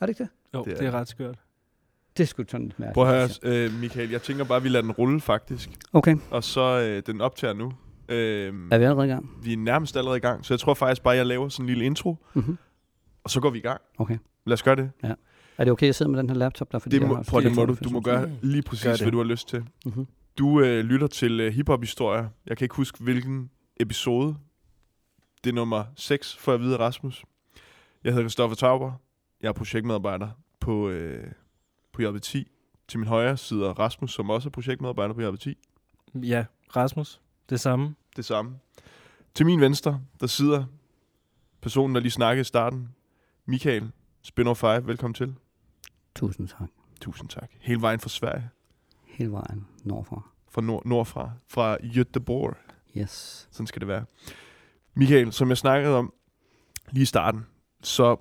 Er det ikke det? Jo, Det er det er ret skørt. Det er sgu sådan lidt mærkeligt. Prøv at høre, øh, Michael, jeg tænker bare, at vi lader den rulle faktisk. jeg. Okay, Og så øh, den optager nu. Øh, er vi allerede i gang? vi er nærmest allerede i gang, så jeg tror faktisk bare, at jeg laver sådan en lille intro, Mm-hmm. og så går vi i gang. Okay. Lad os gøre det. Er det okay, at jeg sidder med den her laptop der? Fordi Det jeg må, har prøv, det må du, du må gøre lige præcis, Gør det. hvad du har lyst til. Mhm. Du øh, lytter til øh, hiphop-historier. Jeg kan ikke huske, hvilken episode. Det er nummer 6, for at vide Rasmus. Jeg hedder Christoffer Tauber. Jeg er projektmedarbejder på, øh, på JB10. Til min højre sidder Rasmus, som også er projektmedarbejder på JB10. Ja, Rasmus, det samme. Det samme. Til min venstre, der sidder personen, der lige snakkede i starten. Michael, Spinner 5. Velkommen til. Tusind tak. Tusind tak. Hele vejen fra Sverige. Hele vejen nordfra. Fra nord, nordfra. Fra Göteborg. Yes. Sådan skal det være. Michael, som jeg snakkede om lige i starten, så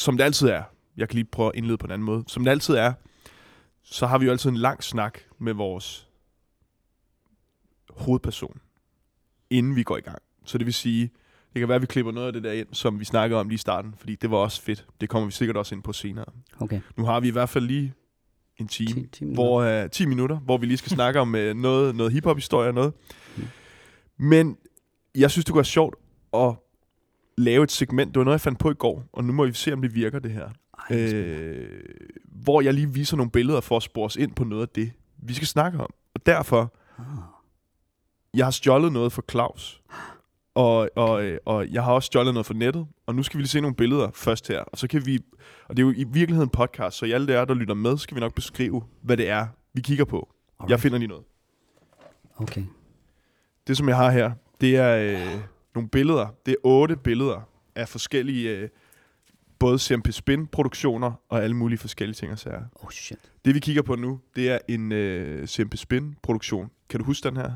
som det altid er, jeg kan lige prøve at indlede på en anden måde, som det altid er, så har vi jo altid en lang snak med vores hovedperson, inden vi går i gang. Så det vil sige, det kan være, at vi klipper noget af det der ind, som vi snakkede om lige i starten, fordi det var også fedt. Det kommer vi sikkert også ind på senere. Okay. Nu har vi i hvert fald lige en time, 10, 10 minutter. hvor, uh, 10 minutter, hvor vi lige skal snakke om uh, noget, noget hiphop-historie og noget. Mm. Men jeg synes, det kunne være sjovt at lave et segment. Det var noget, jeg fandt på i går, og nu må vi se, om det virker, det her. Ej. Øh, hvor jeg lige viser nogle billeder for at spore os ind på noget af det, vi skal snakke om. Og derfor, Ah. jeg har stjålet noget fra Claus. Og, og, øh, og jeg har også stjålet noget fra nettet. Og nu skal vi lige se nogle billeder først her. Og så kan vi... Og det er jo i virkeligheden en podcast, så i alle der, der lytter med, skal vi nok beskrive, hvad det er, vi kigger på. Jeg Alright. finder lige noget. Okay. Det, som jeg har her, det er øh, nogle billeder. Det er otte billeder af forskellige... Øh, både CMP Spin-produktioner og alle mulige forskellige ting og sager. Oh shit. Det, vi kigger på nu, det er en øh, CMP Spin-produktion. Kan du huske den her?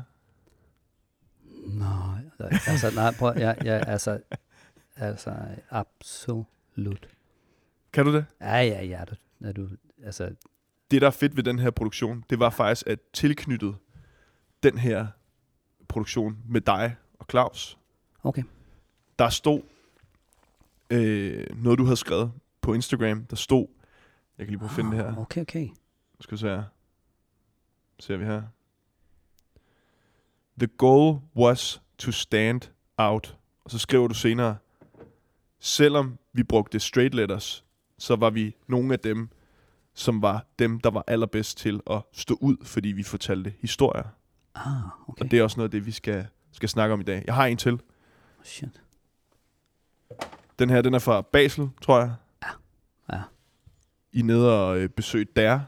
Nej, altså, nej, prøv, jeg, jeg, altså, altså, absolut. Kan du det? Ja, ja, ja, du, er du, altså, det, der er fedt ved den her produktion, det var faktisk, at tilknyttet den her produktion med dig og Claus, okay. der stod øh, noget, du havde skrevet på Instagram. Der stod, jeg kan lige prøve at finde det her. Ah, Okay, okay. Nu skal vi se her. Ser vi her. The goal was to stand out. Og så skriver du senere, selvom vi brugte straight letters, så var vi nogle af dem, som var dem, der var allerbedst til at stå ud, fordi vi fortalte historier. Ah, okay. Og det er også noget af det, vi skal, skal snakke om i dag. Jeg har en til. Shit. Den her, den er fra Basel, tror jeg. Ja. I er nede og øh, besøge der.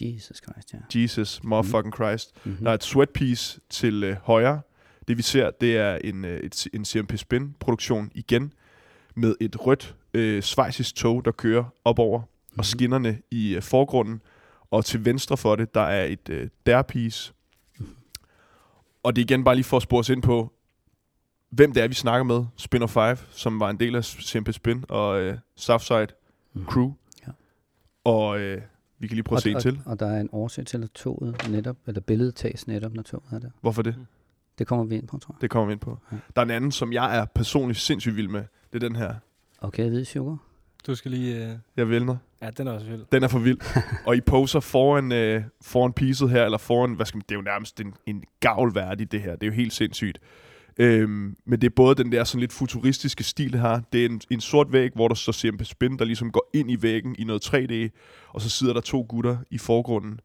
Jesus Christ, ja. Jesus, motherfucking Christ. Mm-hmm. Der er et sweatpiece til øh, højre. Det vi ser, det er en, øh, et, en CMP Spin produktion igen, med et rødt øh, svejsisk tog, der kører op over, mm-hmm. Mhm. og skinnerne i øh, forgrunden. Og til venstre for det, der er et øh, der-piece. Og det er igen bare lige for at spore os ind på, hvem det er, vi snakker med. Spinner 5, som var en del af CMP Spin, og øh, Southside Mhm. Crew. Ja. Og øh, vi kan lige prøve at se og, til. Og, og der er en årsag til, at toget netop, eller billedet tages netop, når toget er der. Hvorfor det? Det kommer vi ind på, tror jeg. Det kommer vi ind på. Ja. Der er en anden, som jeg er personligt sindssygt vild med. Det er den her. Okay, hvid sugar. Du skal lige... Øh... Jeg vælger. Ja, den er også vild. Den er for vild. og I poser foran, øh, foran piecet her, eller foran, hvad skal man, det er jo nærmest en, en gavlværdig, det her. Det er jo helt sindssygt. Øhm, men det er både den der sådan lidt futuristiske stil her. Det er en, en sort væg, hvor der står CMP Spin, der ligesom går ind i væggen i noget 3D. Og så sidder der to gutter i forgrunden.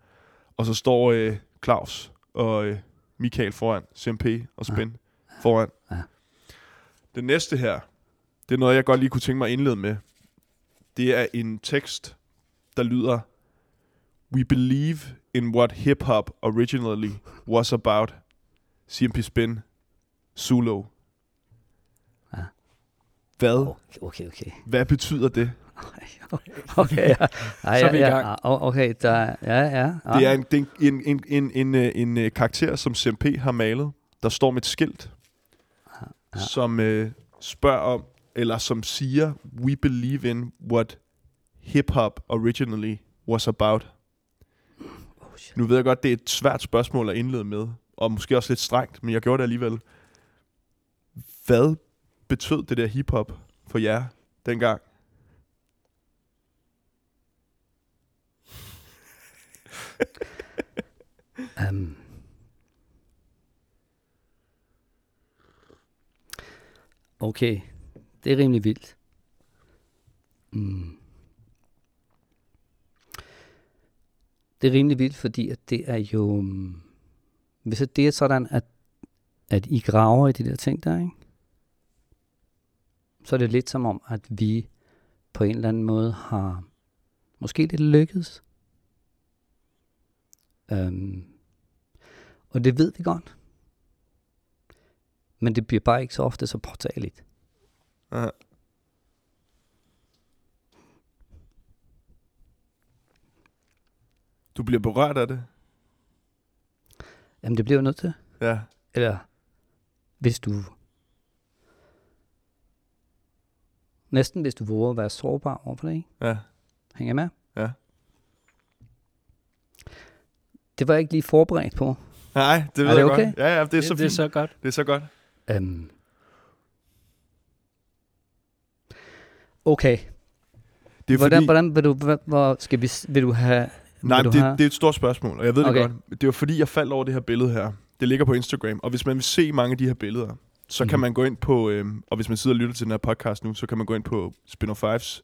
Og så står øh, Claus og øh, Michael foran, CMP og Spin ja. foran. Ja. Det næste her, det er noget, jeg godt lige kunne tænke mig at indlede med. Det er en tekst, der lyder We believe in what hip-hop originally was about. CMP Spin, Zulu. Ja. Hvad, Okay, okay, hvad betyder det? Okay, ja. Ej, Så er vi i ja, gang. ja, okay, der, ja, ja. Ah. Det er en, det er en, en, en, en, en, en øh, karakter, som CMP har malet, der står med et skilt, Ja. som øh, spørger om, eller som siger, we believe in what hip-hop originally was about. Oh, shit. Nu ved jeg godt, det er et svært spørgsmål at indlede med, og måske også lidt strengt, men jeg gjorde det alligevel. Hvad betød det der hiphop for jer dengang? um, okay, det er rimelig vildt. Mm. Det er rimelig vildt, fordi at det er jo... Mm, hvis det er sådan, at, at I graver i de der ting der, ikke? Så er det lidt som om, at vi på en eller anden måde har måske lidt lykkedes. Um, og det ved vi godt. Men det bliver bare ikke så ofte så påtageligt. Ja. Du bliver berørt af det? Jamen, det bliver jo nødt til. Ja. Eller hvis du... Næsten hvis du våger at være sårbar over for det, ikke? Ja. Hænger jeg med? Ja. Det var jeg ikke lige forberedt på. Nej, det ved det jeg okay? godt. Ja, ja, det er så det, det er fint. så godt. Det er så godt. Um, okay. Det er hvordan, fordi, hvordan vil du... Hvor, skal vi, vil du have... nej, vil du det, have, det er et stort spørgsmål, og jeg ved Okay. det godt. Det var fordi, jeg faldt over det her billede her. Det ligger på Instagram, og hvis man vil se mange af de her billeder, så mm-hmm. kan Mhm. man gå ind på, øhm, og hvis man sidder og lytter til den her podcast nu, så kan man gå ind på Spinner Fives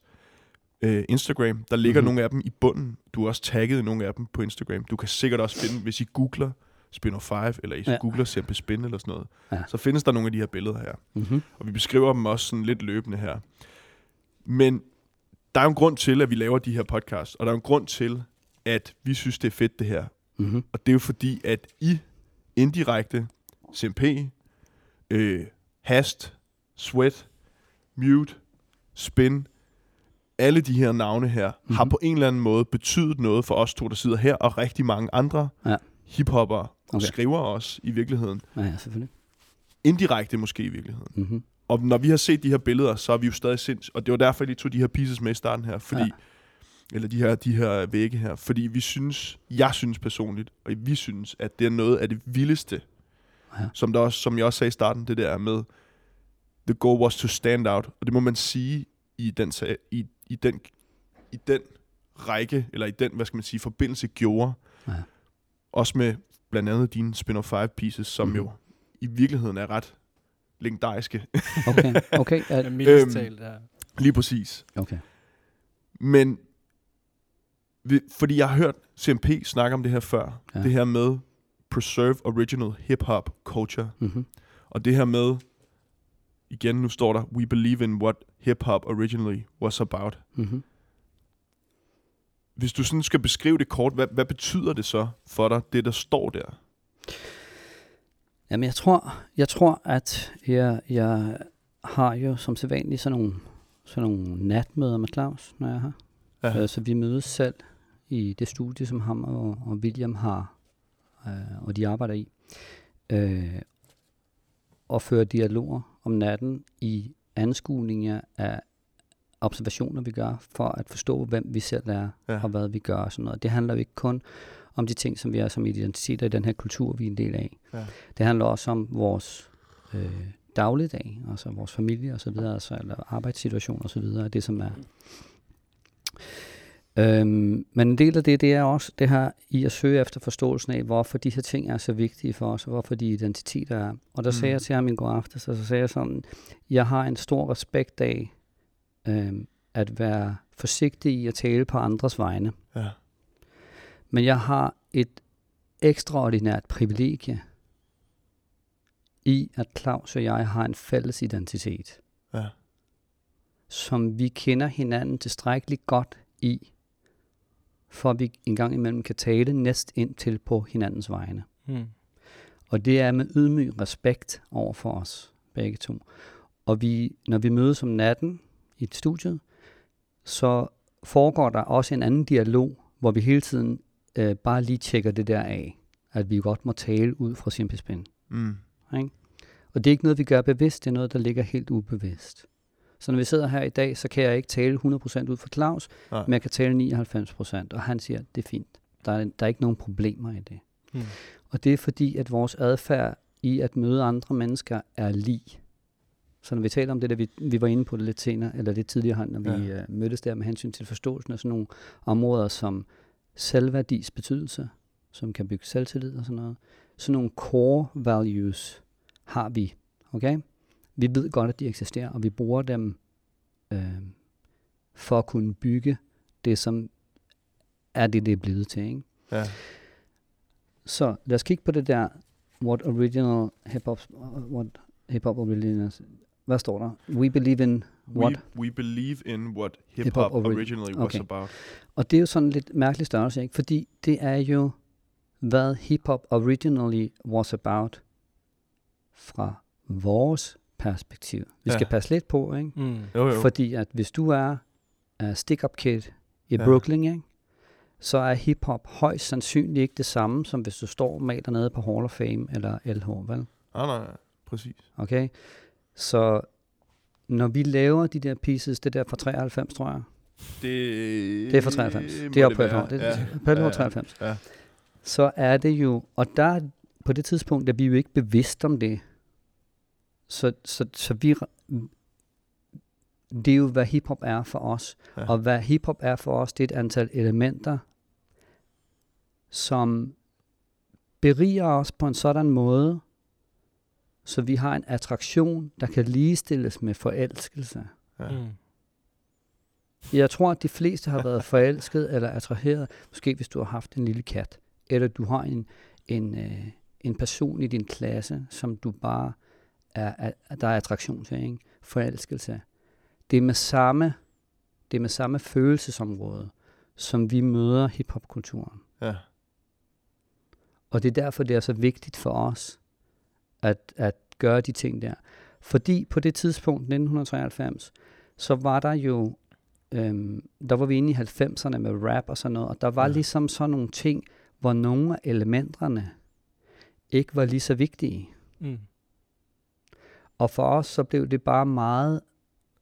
øh, Instagram. Der ligger Mhm. nogle af dem i bunden. Du er også tagget nogle af dem på Instagram. Du kan sikkert også finde, hvis I googler Spinner 5, eller I Ja. googler CMP Spin eller sådan noget, Ja. så findes der nogle af de her billeder her. mm-hmm. Og vi beskriver dem også sådan lidt løbende her. Men der er jo en grund til, at vi laver de her podcasts, og der er en grund til, at vi synes, det er fedt det her. Mm-hmm. Og det er jo fordi, at I indirekte, CMP, øh, Hast, Sweat, Mute, Spin, alle de her navne her, Mhm. mm-hmm. har på en eller anden måde betydet noget for os to, der sidder her, og rigtig mange andre Ja. hiphopper og Okay. skriver også i virkeligheden. Ja, ja, selvfølgelig. Indirekte måske i virkeligheden. Mm-hmm. Og når vi har set de her billeder, så er vi jo stadig sinds. Og det var derfor, jeg tog de her pieces med i starten her. Fordi, ja. Eller de her, de her vægge her. Fordi vi synes, jeg synes personligt, og vi synes, at det er noget af det vildeste. Ja. Som, der også, som jeg også sagde i starten, det der med, the goal was to stand out. Og det må man sige i den, i, i den, i den række, eller i den, hvad skal man sige, forbindelse gjorde. Ja. Også med blandt andet dine spin-off 5 pieces, som mm. jo i virkeligheden er ret legendariske. Okay, okay. Mildest Øhm, talt, ja. Lige præcis. okay. Men vi, fordi jeg har hørt CMP snakke om det her før. Ja. Det her med preserve original hip-hop culture. Mm-hmm. Og det her med, igen nu står der, we believe in what hip-hop originally was about. Mm-hmm. Hvis du sådan skal beskrive det kort, hvad, hvad betyder det så for dig, det der står der? Jamen, jeg tror, jeg tror, at jeg, jeg har jo som sædvanligt sådan nogle, sådan nogle natmøder med Claus, når jeg er her. Ja. Øh, Så vi mødes selv i det studie, som ham og, og William har, øh, og de arbejder i, øh, og fører dialoger om natten i anskuninger af observationer, vi gør, for at forstå, hvem vi selv er, Ja. og hvad vi gør og sådan noget. Det handler jo ikke kun om de ting, som vi er som identiteter i den her kultur, vi er en del af. Ja. Det handler også om vores øh, dagligdag, altså vores familie og så videre, altså, eller arbejdssituation og så videre, det som er. Øhm, men en del af det, det er også det her i at søge efter forståelsen af, hvorfor de her ting er så vigtige for os, og hvorfor de identiteter er. Og der mm. sagde jeg til ham i går aftes, og så sagde jeg sådan, jeg har en stor respekt af øhm, at være forsigtig i at tale på andres vegne. Ja. Men jeg har et ekstraordinært privilegie i, at Claus og jeg har en fælles identitet, Ja. som vi kender hinanden tilstrækkeligt godt i, for at vi en gang imellem kan tale næst ind til på hinandens vegne. Mm. Og det er med ydmyg respekt over for os begge to. Og vi, når vi mødes om natten i et studie, så foregår der også en anden dialog, hvor vi hele tiden øh, bare lige tjekker det der af, at vi godt må tale ud fra sin spin. Mm. Og det er ikke noget, vi gør bevidst, det er noget, der ligger helt ubevidst. Så når vi sidder her i dag, så kan jeg ikke tale 100% ud for Claus, Nej. men jeg kan tale 99%, og han siger, det er fint. Der er, der er ikke nogen problemer i det. Mm. Og det er fordi, at vores adfærd i at møde andre mennesker er lig. Så når vi taler om det, der vi, vi var inde på det lidt senere, eller lidt tidligere, når vi Ja. uh, mødtes der med hensyn til forståelsen af sådan nogle områder som selvværdis betydelse, som kan bygge selvtillid og sådan noget. Sådan nogle core values har vi, okay? Vi ved godt, at de eksisterer, og vi bruger dem øh, for at kunne bygge det, som er det, det er blevet til, ikke? Ja. Så lad os kigge på det der, what original hip-hop, what hip-hop original, hvad står der? We believe in what? We, we believe in what Hip-hop ori- originally was okay. about. Og det er jo sådan lidt mærkelig størrelse, ikke? Fordi det er jo, hvad hip-hop originally was about fra vores perspektiv. Vi Ja. skal passe lidt på, ikke? Mm. Jo, jo. Fordi at hvis du er uh, stick-up kid i Ja. Brooklyn, ikke? så er hiphop højst sandsynligt ikke det samme, som hvis du står med dernede på Hall of Fame eller LH, vel? Nej, nej. Præcis. Okay? Så når vi laver de der pieces, det der fra 93, tror jeg, Det, det er fra 93. må Det er på. LH. Det, Ja. ja. LH Ja, ja. 93. Ja. Så er det jo, og der på det tidspunkt er vi jo ikke bevidst om det. Så, så, så vi, det er jo, hvad hiphop er for os. Ja. Og hvad hiphop er for os, det er et antal elementer, som beriger os på en sådan måde, så vi har en attraktion, der kan ligestilles med forelskelse. Ja. Mm. Jeg tror, at de fleste har været forelsket eller attraheret, måske hvis du har haft en lille kat, eller du har en, en, øh, en person i din klasse, som du bare er, er der er attraktion til, ikke? forelskelse. Det er med samme, det er med samme følelsesområde, som vi møder hiphopkulturen. Ja. Og det er derfor, det er så vigtigt for os at, at gøre de ting der. Fordi på det tidspunkt, 1993, så var der jo, øhm, der var vi inde i 90'erne med rap og sådan noget, og der var Ja. ligesom sådan nogle ting, hvor nogle af elementerne ikke var lige så vigtige. Mm. Og for os, så blev det bare meget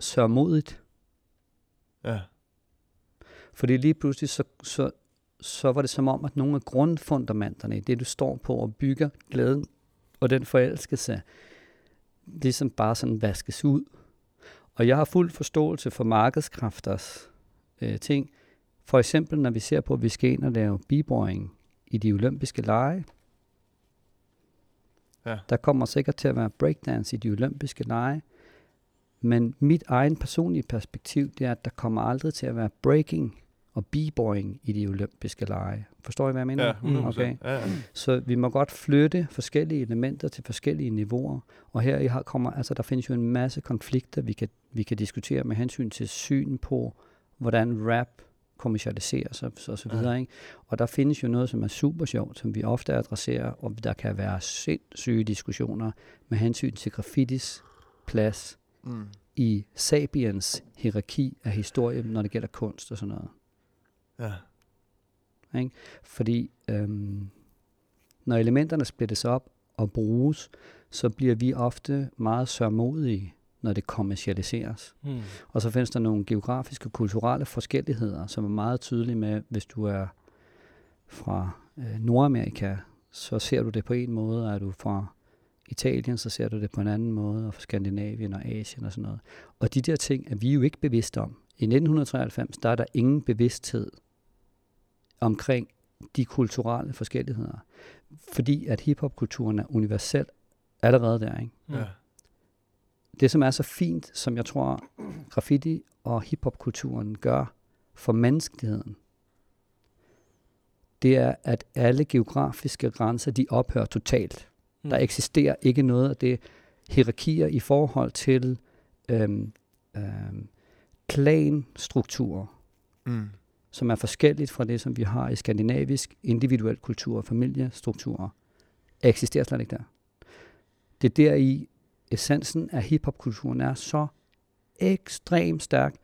sørmodigt. Ja. Fordi lige pludselig, så, så, så var det som om, at nogle af grundfundamenterne i det, du står på og bygger glæden og den forelskelse, ligesom bare sådan vaskes ud. Og jeg har fuld forståelse for markedskræfters øh, ting. For eksempel, når vi ser på, at vi skal ind og lave b-boying i de olympiske lege. Ja. Der kommer sikkert til at være breakdance i de olympiske lege. Men mit egen personlige perspektiv, det er, at der kommer aldrig til at være breaking og b-boying i de olympiske lege. Forstår I, hvad jeg mener? Ja, 100%. Okay. Ja, ja. Så vi må godt flytte forskellige elementer til forskellige niveauer. Og her i kommer, altså der findes jo en masse konflikter, vi kan, vi kan diskutere med hensyn til syn på, hvordan rap kommercialiseres og, og så Ja. videre. Ikke? Og der findes jo noget, som er super sjovt, som vi ofte adresserer, og der kan være sindssyge diskussioner med hensyn til graffitis plads Mm. i sapiens hierarki af historie, når det gælder kunst og sådan noget. Ja. Fordi øhm, når elementerne splittes op og bruges, så bliver vi ofte meget sørmodige, når det kommercialiseres. Mm. Og så findes der nogle geografiske og kulturelle forskelligheder, som er meget tydelige med, hvis du er fra øh, Nordamerika, så ser du det på en måde, og er du fra Italien, så ser du det på en anden måde, og fra Skandinavien og Asien og sådan noget. Og de der ting er vi jo ikke bevidste om. I 1993, der er der ingen bevidsthed omkring de kulturelle forskelligheder. Fordi at hiphopkulturen er universel allerede der, ikke? Ja. Det, som er så fint, som jeg tror, graffiti og hiphopkulturen gør for menneskeligheden, det er, at alle geografiske grænser, de ophører totalt. Mm. Der eksisterer ikke noget af det hierarkier i forhold til øhm, øhm, klanstrukturer, Mm. som er forskelligt fra det, som vi har i skandinavisk individuel kultur og familiestrukturer, eksisterer slet ikke der. Det er der i essensen af hiphopkulturen er så ekstremt stærk,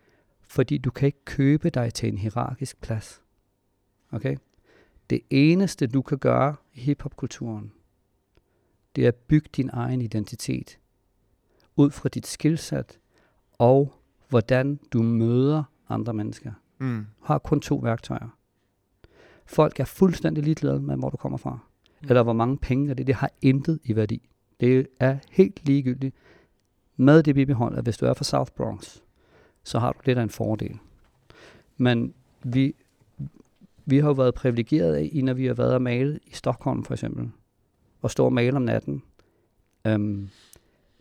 fordi du kan ikke købe dig til en hierarkisk plads. Okay? Det eneste, du kan gøre i hiphopkulturen, det er at bygge din egen identitet ud fra dit skillset og hvordan du møder andre mennesker Mm. har kun to værktøjer. Folk er fuldstændig ligeglade med, hvor du kommer fra. Mm. Eller hvor mange penge er det. Det har intet i værdi. Det er helt ligegyldigt. Med det bibehold, at hvis du er fra South Bronx, så har du lidt af en fordel. Men vi, vi har jo været privilegeret i, når vi har været og male i Stockholm for eksempel, og stå og male om natten, øhm,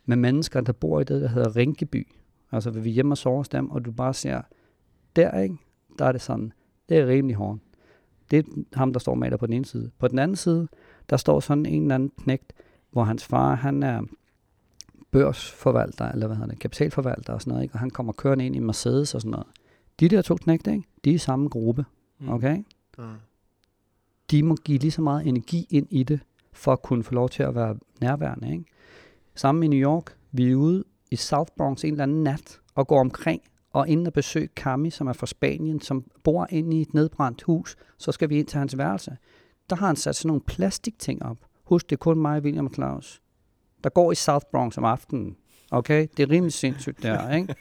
med mennesker, der bor i det, der hedder Rinkeby. Altså, vil vi hjemme og sove hos dem, og du bare ser, der, ikke? Der er det sådan, det er rimelig hårdt. Det er ham, der står og maler på den ene side. På den anden side, der står sådan en eller anden knægt, hvor hans far, han er børsforvalter, eller hvad hedder det, kapitalforvalter og sådan noget, ikke? og han kommer kørende ind i Mercedes og sådan noget. De der to knægte, ikke? de er i samme gruppe, Mm. okay? Mm. De må give lige så meget energi ind i det, for at kunne få lov til at være nærværende. Ikke? Sammen i New York, vi er ude i South Bronx en eller anden nat, og går omkring og inden at besøge Cami, som er fra Spanien, som bor inde i et nedbrændt hus, så skal vi ind til hans værelse. Der har han sat sådan nogle plastikting op. Husk, det er kun mig, William og Claus. Der går i South Bronx om aftenen. Okay? Det er rimelig sindssygt der, ikke?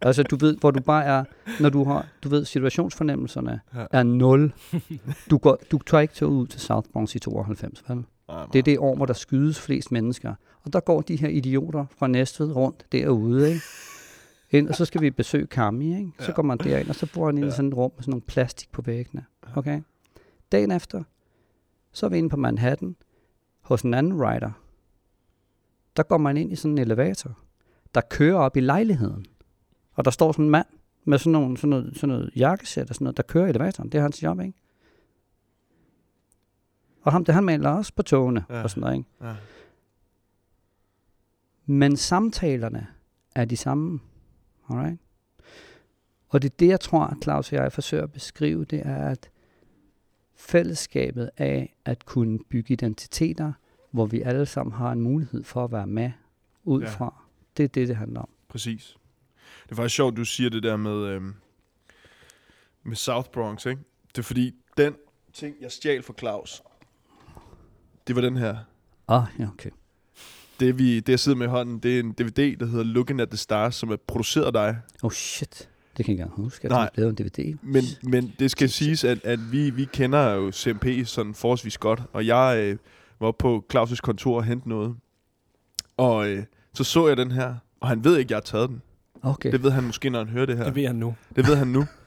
Altså, du ved, hvor du bare er, når du har, du ved, situationsfornemmelserne Ja. er nul. Du, går, du tør ikke tage ud til South Bronx i 92, vel? Nej, Det er det år, hvor der skydes flest mennesker. Og der går de her idioter fra Næstved rundt derude, ikke? Ind, og så skal vi besøge Kami, ikke? Så Ja. går man derind, og så bor han i Ja. sådan et rum med sådan nogle plastik på væggene. Okay? Dagen efter, så er vi inde på Manhattan hos en anden rider. Der går man ind i sådan en elevator, der kører op i lejligheden. Og der står sådan en mand med sådan, nogle, sådan, noget, sådan noget jakkesæt og sådan noget, der kører i elevatoren. Det er hans job, ikke? Og ham, det han maler også på togene Ja. og sådan noget, ikke? Ja. Men samtalerne er de samme. Alright? Og det er det, jeg tror, at Claus og jeg forsøger at beskrive, det er, at fællesskabet af at kunne bygge identiteter, hvor vi alle sammen har en mulighed for at være med ud Ja. fra. Det er det, det handler om. Præcis. Det er faktisk sjovt, du siger det der med, øhm, med South Bronx, ikke? Det er fordi, den ting, jeg stjal fra Claus, det var den her. Ah, ja, okay. Det, vi, det jeg sidder med i hånden, det er en DVD, der hedder Looking at the Stars, som er produceret af dig. Oh shit. Det kan jeg ikke engang huske, at Nej. Det en DVD. Men, men det skal siges, at, at vi, vi kender jo CMP sådan forholdsvis godt, og jeg øh, var på Claus' kontor og hente noget. Og øh, så så jeg den her, og han ved ikke, at jeg har taget den. Okay. Det ved han måske, når han hører det her. Det ved han nu. Det ved han nu.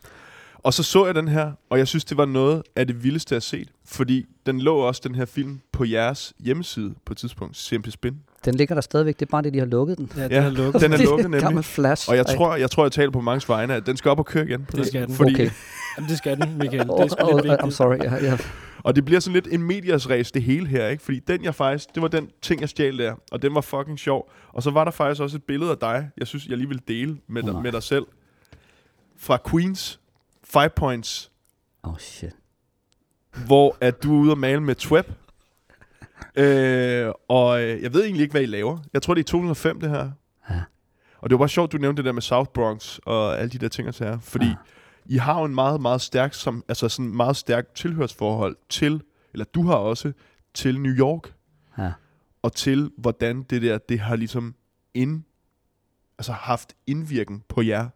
Og så så jeg den her, og jeg synes, det var noget af det vildeste, jeg har set. Fordi den lå også, den her film, på jeres hjemmeside på et tidspunkt, CMP Spin. Den ligger der stadigvæk. Det er bare det, de har lukket den. Ja, Ja, den er lukket. den er lukket Gammel nemlig. flash. Og jeg tror, jeg tror, jeg taler på mange vegne, at den skal op og køre igen. Det skal den. Fordi, Okay. Jamen, det skal den, Michael. Det Oh, er lidt oh, I'm sorry. Ja, ja. Og det bliver sådan lidt en medias race, det hele her, ikke? Fordi den jeg faktisk, det var den ting, jeg stjal der, og den var fucking sjov. Og så var der faktisk også et billede af dig, jeg synes, jeg lige vil dele med, Oh, dig, med dig selv. Fra Queens, Five Points, Oh shit. hvor at du er ude og male med Tweb. øh, og øh, jeg ved egentlig ikke, hvad I laver. Jeg tror, det er 2005, det her. Ja. Og det var bare sjovt, du nævnte det der med South Bronx og alle de der ting og sager. Fordi Ja. I har jo en meget, meget stærk, som, altså sådan meget stærkt tilhørsforhold til, eller du har også, til New York. Ja. Og til, hvordan det der, det har ligesom ind, altså haft indvirken på jer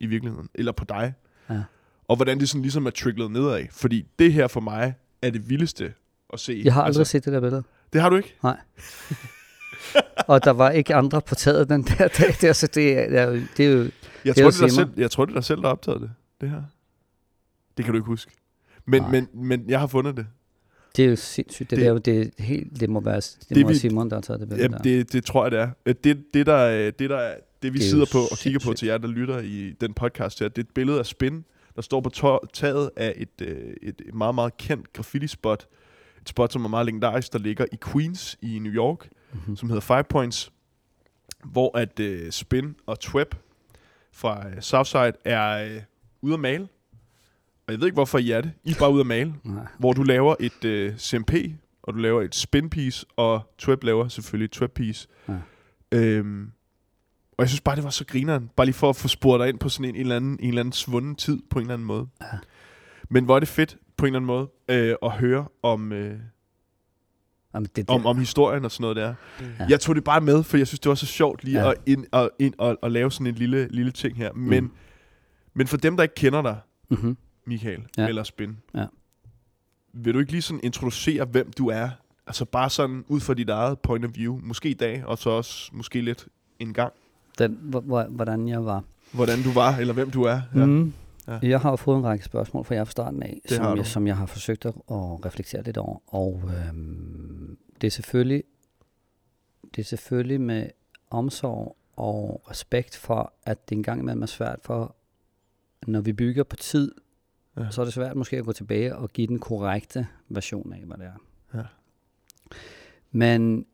i virkeligheden, eller på dig. Ja. Og hvordan det sådan ligesom er tricklet nedad. Fordi det her for mig er det vildeste at se. Jeg har aldrig altså, set det der billede. Det har du ikke? Og der var ikke andre på taget den der dag der, så det er, det er, jo, det er jo... Jeg Det tror, det er Simmer. selv, jeg tror, det er dig selv, der optaget det, det her. Det kan du ikke huske. Men, Nej. men, men jeg har fundet det. Det er jo sindssygt. Det, Det- er jo, det, helt, det må være, det Det må vi- Simon, der har taget det billede Jamen, der. det, det tror jeg, det er. Øh, Det, det, der, øh, det, der, er- det vi Det er sidder på og kigger på til jer, der lytter i den podcast her, det er et billede af Spin, der står på taget af et, øh, et et meget, meget kendt graffiti-spot. Et spot, som er meget legendarisk, der ligger i Queens i New York, Mhm. som hedder Five Points, hvor at øh, Spin og Tweb fra øh, Southside er øh, ude at male. Og jeg ved ikke, hvorfor I er det. I er bare ude at male. Nej. Hvor du laver et øh, CMP, og du laver et spin piece, og Tweb laver selvfølgelig et Tweb piece. Ja. Øhm, og jeg synes bare, det var så grineren. Bare lige for at få spurgt dig ind på sådan en, en, eller, anden, en eller anden svunden tid, på en eller anden måde. Ja. Men hvor er det fedt, på en eller anden måde, øh, at høre om, øh, Jamen, det, om, om historien og sådan noget der. Mm. Ja. Jeg tog det bare med, for jeg synes, det var så sjovt lige Ja. at, ind, at, ind, at, at lave sådan en lille, lille ting her. Men, Mm. men for dem, der ikke kender dig, mm-hmm. Michael, ja. eller Spin. Ja. Vil du ikke lige sådan introducere, hvem du er? Altså bare sådan ud fra dit eget point of view. Måske i dag, og så også måske lidt en gang. Den, hvor, hvor, hvordan jeg var. Hvordan du var, eller hvem du er. Ja. Mm. Ja. Jeg har fået en række spørgsmål fra jer fra starten af, Det som jeg, som jeg har forsøgt at, reflektere lidt over. Og øhm, det er selvfølgelig det er selvfølgelig med omsorg og respekt for, at det engang imellem er svært for, når vi bygger på tid, ja. så er det svært måske at gå tilbage og give den korrekte version af, hvad det er. Ja. Men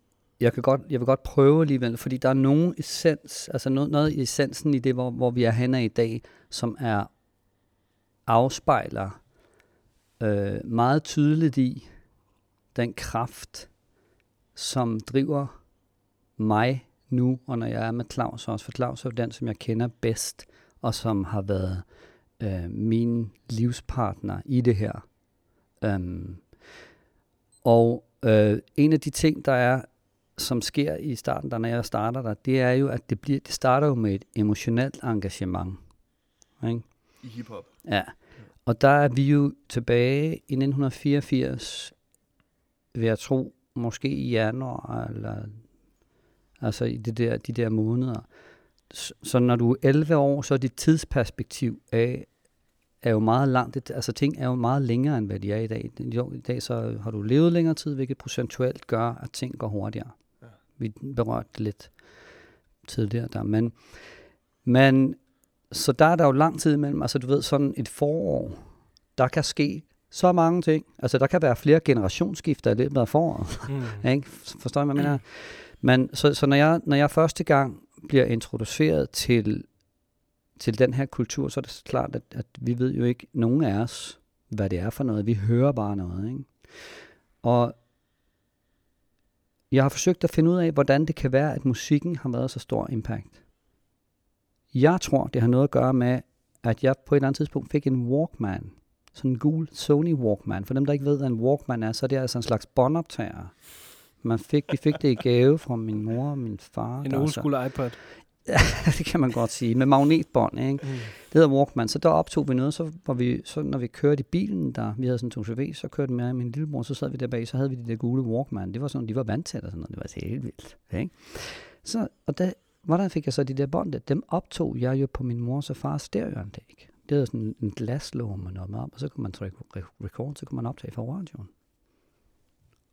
jeg, kan godt, jeg vil godt prøve alligevel, fordi der er nogen essens, altså noget, noget i essensen i det, hvor, hvor vi er henne i dag, som er afspejler øh, meget tydeligt i den kraft, som driver mig nu, og når jeg er med Claus også, for Claus er jo den, som jeg kender bedst, og som har været øh, min livspartner i det her. Øhm, og øh, en af de ting, der er, som sker i starten, der når jeg starter der, det er jo, at det, bliver, det starter jo med et emotionelt engagement. Ikke? I hiphop. Ja, og der er vi jo tilbage i 1984, vil jeg tro, måske i januar, eller altså i det der, de der måneder. Så, når du er 11 år, så er dit tidsperspektiv af, er jo meget langt. Det- Altså ting er jo meget længere, end hvad de er i dag. Jo, I dag så har du levet længere tid, hvilket procentuelt gør, at ting går hurtigere. Vi berørte det lidt tidligere der, men, men så der er der jo lang tid imellem, altså du ved, sådan et forår, der kan ske så mange ting. Altså der kan være flere generationsskifter i løbet af foråret. Mm. Ikke? Forstår I, hvad jeg mener? Men så, så når, jeg, når jeg første gang bliver introduceret til, til den her kultur, så er det klart, at, at vi ved jo ikke, nogen af os, hvad det er for noget. Vi hører bare noget. Ikke? Og jeg har forsøgt at finde ud af, hvordan det kan være, at musikken har været så stor impact. Jeg tror, det har noget at gøre med, at jeg på et eller andet tidspunkt fik en Walkman. Sådan en gul Sony Walkman. For dem, der ikke ved, hvad en Walkman er, så er det altså en slags båndoptager. Man fik, vi fik det i gave fra min mor og min far. En der old så- school iPod. det kan man godt sige, med magnetbånd, ikke? Mm. Det hedder Walkman, så der optog vi noget, så, var vi, så når vi kørte i bilen, der vi havde sådan en 2CV, så kørte med min lillebror, så sad vi der bag, så havde vi de der gule Walkman. Det var sådan, de var vant til og sådan noget. Det var altså helt vildt, ikke? Så, og der, hvordan fik jeg så de der bånd der? Dem optog jeg jo på min mors og fars stereoanlæg. Det havde sådan en, glaslåge, man nåede op, og så kunne man trykke re- record, så kunne man optage fra radioen.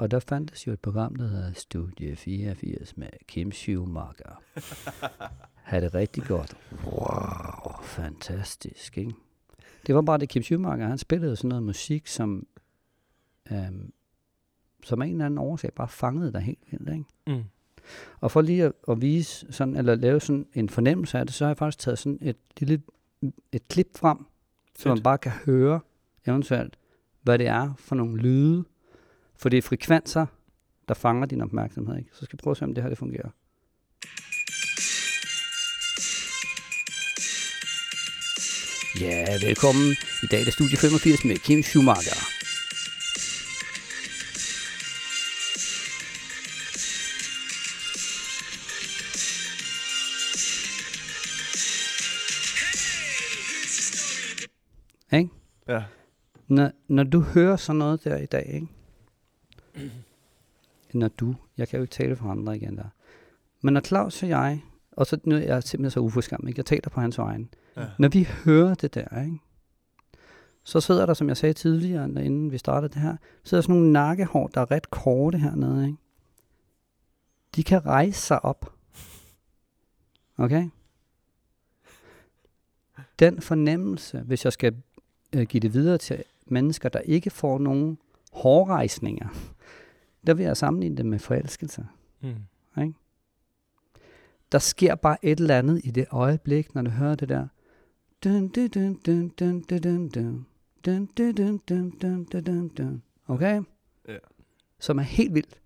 Og der fandtes jo et program, der hedder Studie 84 med Kim Schumacher. Havde det rigtig godt. Wow, fantastisk, ikke? Det var bare det, Kim Schumacher, han spillede sådan noget musik, som, øhm, som af en eller anden årsag bare fangede dig helt vildt, ikke? Mm. Og for lige at, at vise sådan, eller lave sådan en fornemmelse af det, så har jeg faktisk taget sådan et lille et klip frem, så man Fedt. bare kan høre eventuelt, hvad det er for nogle lyde. For det er frekvenser, der fanger din opmærksomhed. Ikke? Så skal vi prøve at se, om det her det fungerer. Ja, velkommen. I dag er det studie 85 med Kim Schumacher. Ikke? Ja. Når, når du hører sådan noget der i dag, ikke? Når du, jeg kan jo ikke tale for andre igen der. Men når Claus og jeg, og så nu er jeg simpelthen så uforskam, ikke? Jeg taler på hans vegne. Ja. Når vi hører det der, ikke? Så sidder der, som jeg sagde tidligere, inden vi startede det her, sidder sådan nogle nakkehår, der er ret korte hernede, ikke? De kan rejse sig op. Okay? Den fornemmelse, hvis jeg skal øh, give det videre til mennesker, der ikke får nogen hårrejsninger, der vil jeg sammenligne det med forelskelse. Mm. Der sker bare et eller andet i det øjeblik, når du hører det der. Okay? Ja. Som er helt vildt.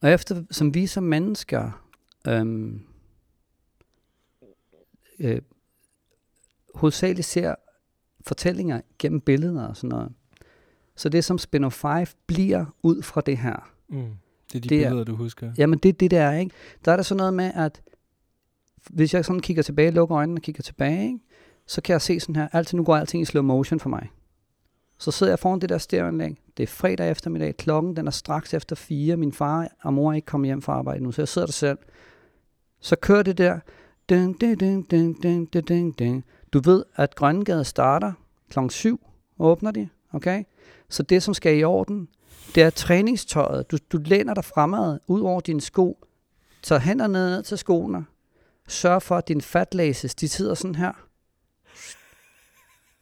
Og efter, som vi som mennesker øhm, øh, hovedsageligt ser fortællinger gennem billeder og sådan noget. Så det som Spin 5 bliver ud fra det her, Mm. Det er de Det er- billeder, du husker. Jamen det er det, der er, ikke? Der er der sådan noget med, at hvis jeg sådan kigger tilbage, lukker øjnene og kigger tilbage, ikke? så kan jeg se sådan her, altid nu går alting i slow motion for mig. Så sidder jeg foran det der stereoanlæg. Det er fredag eftermiddag. Klokken den er straks efter fire. Min far og mor er ikke kommet hjem fra arbejde nu, så jeg sidder der selv. Så kører det der. Dun, dun, dun, dun, dun, dun, dun. Du ved, at Grønnegade starter klokken 7, åbner de, okay? Så det, som skal i orden, det er træningstøjet. Du, du læner dig fremad, ud over dine sko, tager hænderne ned til skoene, sørg for, at dine fatlaces, de sidder sådan her,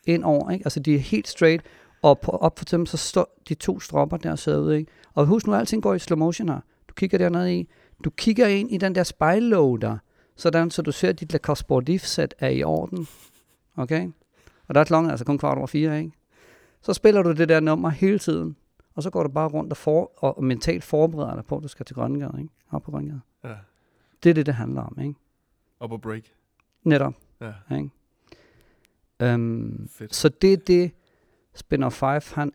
ind over, ikke? Altså, de er helt straight, og på, op for dem, så står de to stropper der sidder ude, ikke? Og husk nu, at alting går i slow motion her. Du kigger dernede i. Du kigger ind i den der spejllåg der, sådan så du ser, at dit Lacoste Sportif-sæt er i orden. Okay? Og der er klokken altså kun kvart over fire, ikke? Så spiller du det der nummer hele tiden, og så går du bare rundt og, for, og mentalt forbereder dig på, at du skal til Grønnegade, ikke? Op på Grønnegade. Ja. Det er det, det handler om, ikke? Op og break. Netop, Ja, ikke? Um, fedt. så det er det, Spinner 5, han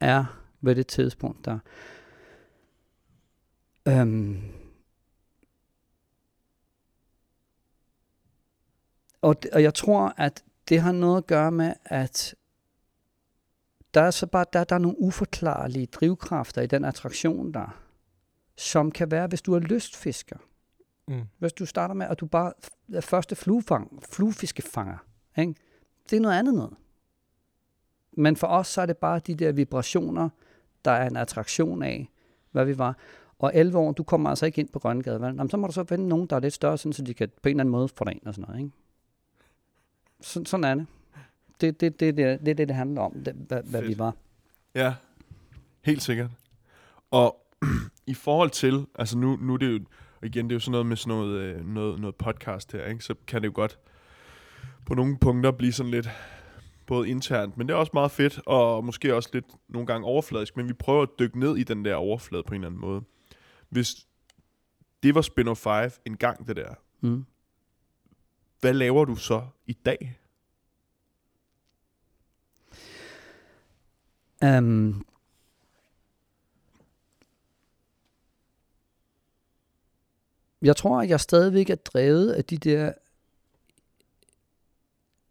er ved det tidspunkt der. Um, og, og jeg tror, at det har noget at gøre med, at der er så bare der, der er nogle uforklarlige drivkræfter i den attraktion der, som kan være, hvis du er lystfisker. Mm. Hvis du starter med, at du bare er første fluefang, fluefiskefanger, ikke? det er noget andet noget. Men for os, så er det bare de der vibrationer, der er en attraktion af, hvad vi var. Og 11 år, du kommer altså ikke ind på Grønnegade, vel? Jamen, så må du så vende nogen, der er lidt større, sådan, så de kan på en eller anden måde få dig ind og sådan noget. Ikke? Så, sådan er det. Det, det, det, det, det det, det handler om, det, hvad, hvad vi var. Ja, helt sikkert. Og i forhold til, altså nu, nu er det jo, igen, det er jo sådan noget med sådan noget, øh, noget, noget podcast her, ikke? så kan det jo godt på nogle punkter blive sådan lidt både internt, men det er også meget fedt, og måske også lidt nogle gange overfladisk, men vi prøver at dykke ned i den der overflade på en eller anden måde. Hvis det var Spin 5 en gang, det der, Mm. hvad laver du så i dag? Um, jeg tror, at jeg stadigvæk er drevet af de der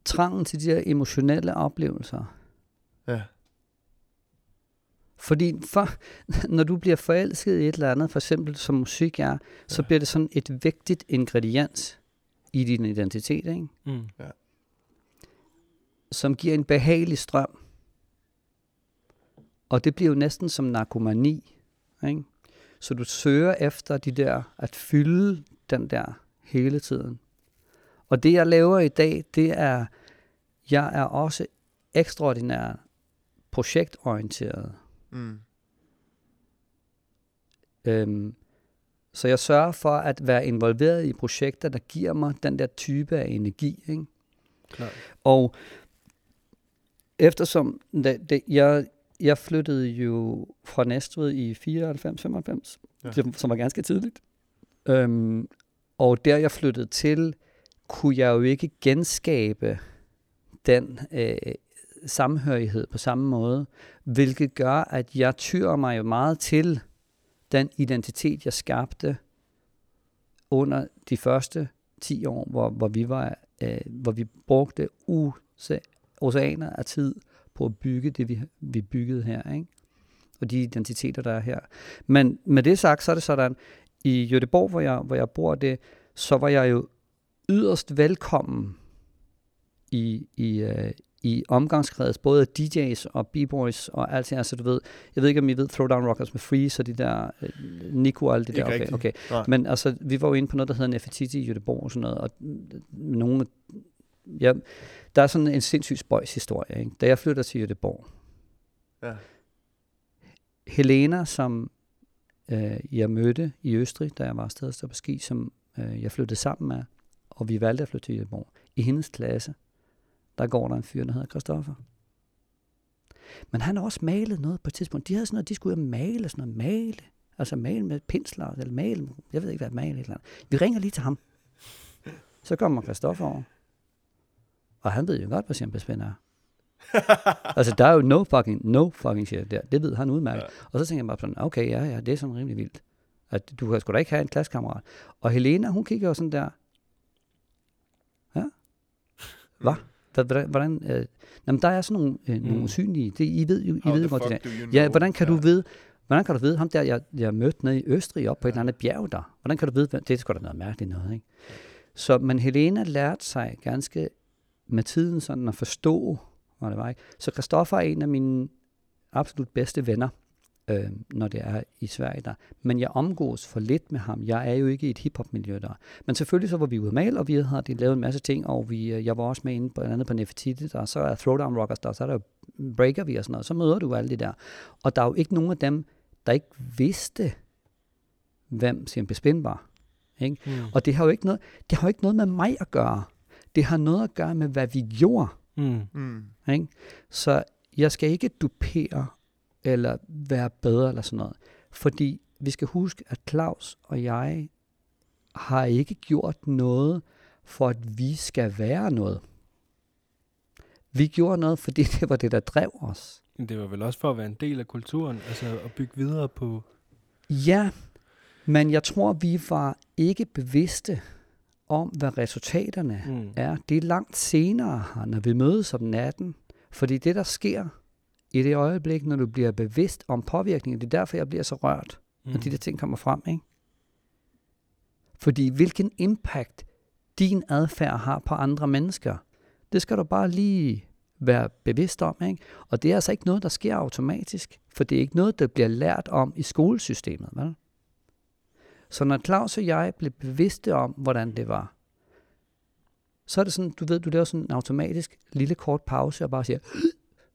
trangen til de der emotionelle oplevelser. Ja. Fordi for, når du bliver forelsket i et eller andet, for eksempel som musik er, så Ja. bliver det sådan et vigtigt ingrediens i din identitet, ikke? Mm. som giver en behagelig strøm. Og det bliver jo næsten som narkomani. Ikke? Så du søger efter de der, at fylde den der hele tiden. Og det jeg laver i dag, det er, jeg er også ekstraordinær projektorienteret. Mm. Øhm, så jeg sørger for at være involveret i projekter, der giver mig den der type af energi. Ikke? Klart. Og eftersom det, det, jeg, jeg flyttede jo fra Næstved i 94-95, Ja. som var ganske tidligt. Øhm, og der jeg flyttede til, kunne jeg jo ikke genskabe den øh, samhørighed på samme måde, hvilket gør, at jeg tyrer mig jo meget til den identitet, jeg skabte under de første 10 år, hvor, hvor vi var, øh, hvor vi brugte oceaner af tid på at bygge det, vi, vi byggede her, ikke? og de identiteter, der er her. Men med det sagt, så er det sådan, i Göteborg, hvor jeg, hvor jeg bor det, så var jeg jo yderst velkommen i, i, øh, i omgangskreds, både af DJ's og B-boys og alt det altså du ved, jeg ved ikke, om I ved Throwdown Rockers med Free, så de der, øh, Nico og alt det der, okay, rigtigt. okay. Nej. Men altså, vi var jo inde på noget, der hedder Nefertiti i Göteborg og sådan noget, og nogle, ja, der er sådan en sindssyg spøjs historie, ikke? Da jeg flytter til Göteborg, Ja. Helena, som øh, jeg mødte i Østrig, da jeg var afsted og på ski, som øh, jeg flyttede sammen med, og vi valgte at flytte til Göteborg. I hendes klasse, der går der en fyr, der hedder Christoffer. Men han har også malet noget på et tidspunkt. De havde sådan noget, de skulle ud og male, sådan noget male. Altså male med pensler, eller male, jeg ved ikke hvad male, eller andet. Vi ringer lige til ham. Så kommer Christoffer over. Og han ved jo godt, hvad Spænd er. altså, der er jo no fucking, no fucking shit der. Det ved han udmærket. Ja. Ja. Og så tænker jeg bare sådan, okay, ja, ja, det er sådan rimelig vildt. At du kan sgu da ikke have en klassekammerat. Og Helena, hun kigger jo sådan der. Ja. Hvad? Hva- Hvordan, øh, jamen, der er sådan nogle, øh, nogle Mm. usynlige, det, I ved jo, I How ved jo godt det der. you Ja, know? hvordan kan du vide, hvordan kan du vide, ham der, jeg, jeg mødte nede i Østrig op på et eller andet bjerg der, hvordan kan du vide, det er sgu da noget mærkeligt noget, ikke? Så, men Helena lærte sig ganske med tiden sådan at forstå, hvad det var. Ikke? Så Christoffer er en af mine absolut bedste venner, øh, når det er i Sverige der. Men jeg omgås for lidt med ham. Jeg er jo ikke i et hiphop-miljø der. Men selvfølgelig så var vi ude at male, og vi havde lavet en masse ting, og vi, øh, jeg var også med inde på, andet på Nefertiti, der så er Throwdown Rockers der, så er der jo Breaker vi og sådan noget, så møder du alle de der. Og der er jo ikke nogen af dem, der ikke vidste, hvem Simpe Spin var. Ikke? Mm. Og det har jo ikke noget, det har jo ikke noget med mig at gøre. Det har noget at gøre med, hvad vi gjorde. Mm. Mm. Ikke? Så jeg skal ikke dupere eller være bedre eller sådan noget. Fordi vi skal huske, at Claus og jeg har ikke gjort noget, for at vi skal være noget. Vi gjorde noget, fordi det var det, der drev os. Men det var vel også for at være en del af kulturen, altså at bygge videre på... Ja, men jeg tror, vi var ikke bevidste om, hvad resultaterne Mm. er. Det er langt senere, når vi mødes om natten. Fordi det, der sker i det øjeblik, når du bliver bevidst om påvirkningen, det er derfor, jeg bliver så rørt, mm. når de der ting kommer frem. Ikke? Fordi hvilken impact din adfærd har på andre mennesker, det skal du bare lige være bevidst om. Ikke? Og det er altså ikke noget, der sker automatisk, for det er ikke noget, der bliver lært om i skolesystemet. Vel? Så når Claus og jeg blev bevidste om, hvordan det var, så er det sådan, du ved, du laver sådan en automatisk lille kort pause og bare siger,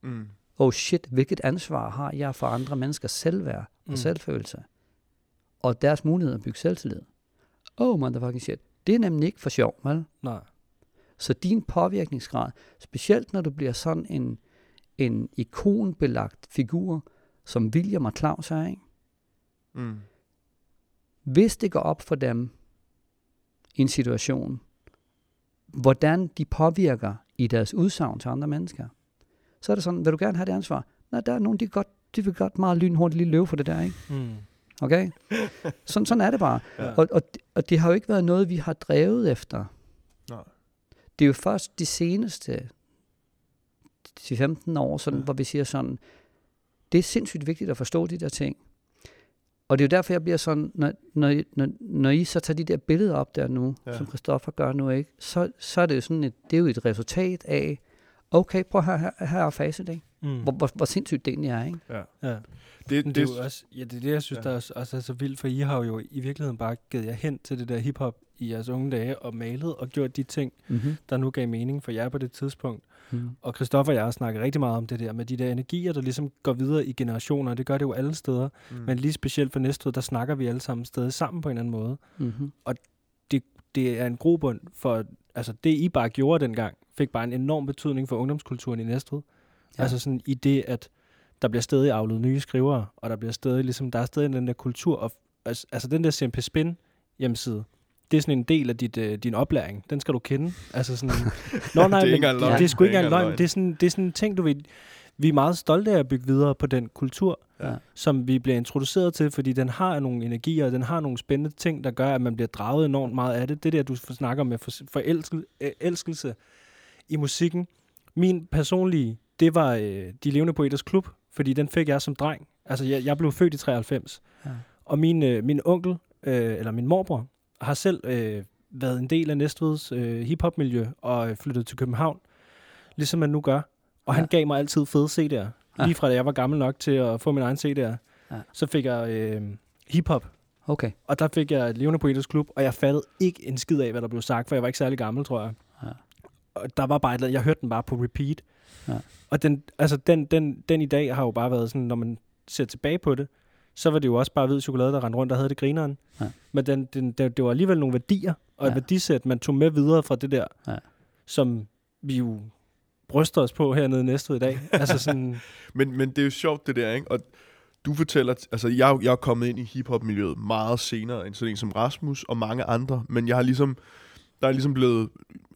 Mm. oh shit, hvilket ansvar har jeg for andre menneskers selvværd og Mm. selvfølelse? Og deres mulighed at bygge selvtillid. Oh motherfucking shit. Det er nemlig ikke for sjov, vel? Nej. Så din påvirkningsgrad, specielt når du bliver sådan en, en ikonbelagt figur, som William og Claus er, ikke? Mm. Hvis det går op for dem i en situation, hvordan de påvirker i deres udsagn til andre mennesker, så er det sådan, vil du gerne have det ansvar? Nej, der er nogen, de, godt, de vil godt meget lynhurtigt lige løbe for det der, ikke? Mm. Okay? Sådan, sådan er det bare. Ja. Og, og, og det har jo ikke været noget, vi har drevet efter. Nej. Det er jo først de seneste 10-15 år, sådan, Ja. hvor vi siger sådan, det er sindssygt vigtigt at forstå de der ting. Og det er jo derfor, jeg bliver sådan, når, når, I- når, når I så tager de der billeder op der nu, Ja. som Christoffer gør nu, ikke, så, så er det jo sådan et, det er jo et resultat af, okay, prøv her, her, her er facit, ikke? Mm. Hvor, hvor, hvor sindssygt det egentlig er, ikke? Ja. Ja. Det, det, det er jo også, ja, det er det, jeg synes, Ja. der er, også er så vildt, for I har jo i virkeligheden bare givet jer hen til det der hiphop i jeres unge dage, og malet og gjort de ting, Mm-hmm. der nu gav mening for jer på det tidspunkt. Mm. Og Christoffer og jeg har snakket rigtig meget om det der med de der energier, der ligesom går videre i generationer. Det gør det jo alle steder. mm. Men lige specielt for Næstved, der snakker vi alle sammen stadig sammen på en eller anden måde. Mm-hmm. Det er en grobund for, altså det I bare gjorde dengang, fik bare en enorm betydning for ungdomskulturen i Næstved. Ja. Ja. Altså sådan i det, at der bliver stadig afledt nye skrivere, og der bliver stadig ligesom, der er stadig den der kultur, og, altså, altså den der CMP Spin hjemmeside, det er sådan en del af dit, øh, din oplæring. Den skal du kende. Altså sådan, Nå, nej, Det er ikke men løgn. det er sgu Det ikke engang løgn. løgn. Det er sådan, det er sådan en ting, du ved, vi er meget stolte af at bygge videre på den kultur, Ja. som vi bliver introduceret til, fordi den har nogle energier, og den har nogle spændende ting, der gør, at man bliver draget enormt meget af det. Det der, du snakker med for- forelskel, øh, elskelse i musikken. Min personlige, det var øh, De Levende Poeters Klub, fordi den fik jeg som dreng. Altså, jeg, jeg blev født i 93. Ja. Og min, øh, min onkel, øh, eller min morbror, har selv øh, været en del af Næstveds øh, hiphop-miljø og øh, flyttet til København, ligesom man nu gør. Og ja. han gav mig altid fede CD'er. Ja. Lige fra da jeg var gammel nok til at få min egen CD'er. Ja. Så fik jeg øh, hiphop. Okay. Og der fik jeg Levende Poeters Klub, og jeg fattede ikke en skid af, hvad der blev sagt, for jeg var ikke særlig gammel, tror jeg. Ja. Og der var bare et eller andet, jeg hørte den bare på repeat. Ja. Og den, altså den, den, den i dag har jo bare været sådan, når man ser tilbage på det, så var det jo også bare hvid chokolade, der rendte rundt og havde det grineren. Ja. Men den, den, det, det var alligevel nogle værdier, og et Ja. værdisæt, man tog med videre fra det der, Ja. som vi jo bryster os på hernede i Næstved i dag. altså sådan, Men, men det er jo sjovt, det der, ikke? Og du fortæller, altså jeg, er jeg er kommet ind i hiphop-miljøet meget senere end sådan en som Rasmus og mange andre, men jeg har ligesom, der er ligesom blevet,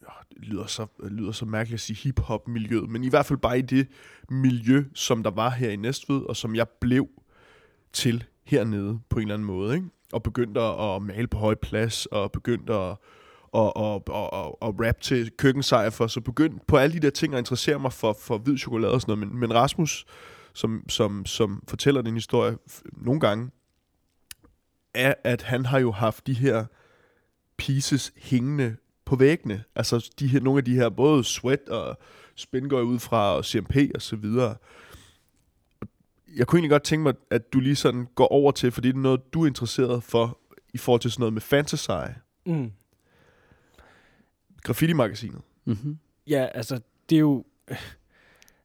ja, det lyder så, det lyder så mærkeligt at sige hiphop-miljøet, men i hvert fald bare i det miljø, som der var her i Næstved, og som jeg blev til hernede på en eller anden måde, ikke? Og begyndte at male på høj plads, og begyndte at og, og, og, og, og rap til køkkensejr for, så begyndte på alle de der ting at interessere mig for, for hvid chokolade og sådan noget. Men, men Rasmus, som, som, som fortæller den historie nogle gange, er, at han har jo haft de her pieces hængende på væggene. Altså de her, nogle af de her, både Sweat og Spin går ud fra, og CMP og så videre. Jeg kunne egentlig godt tænke mig, at du lige sådan går over til, fordi det er noget, du er interesseret for, i forhold til sådan noget med Fantasy, Mm. graffiti-magasinet. Mm-hmm. Ja, altså, det er jo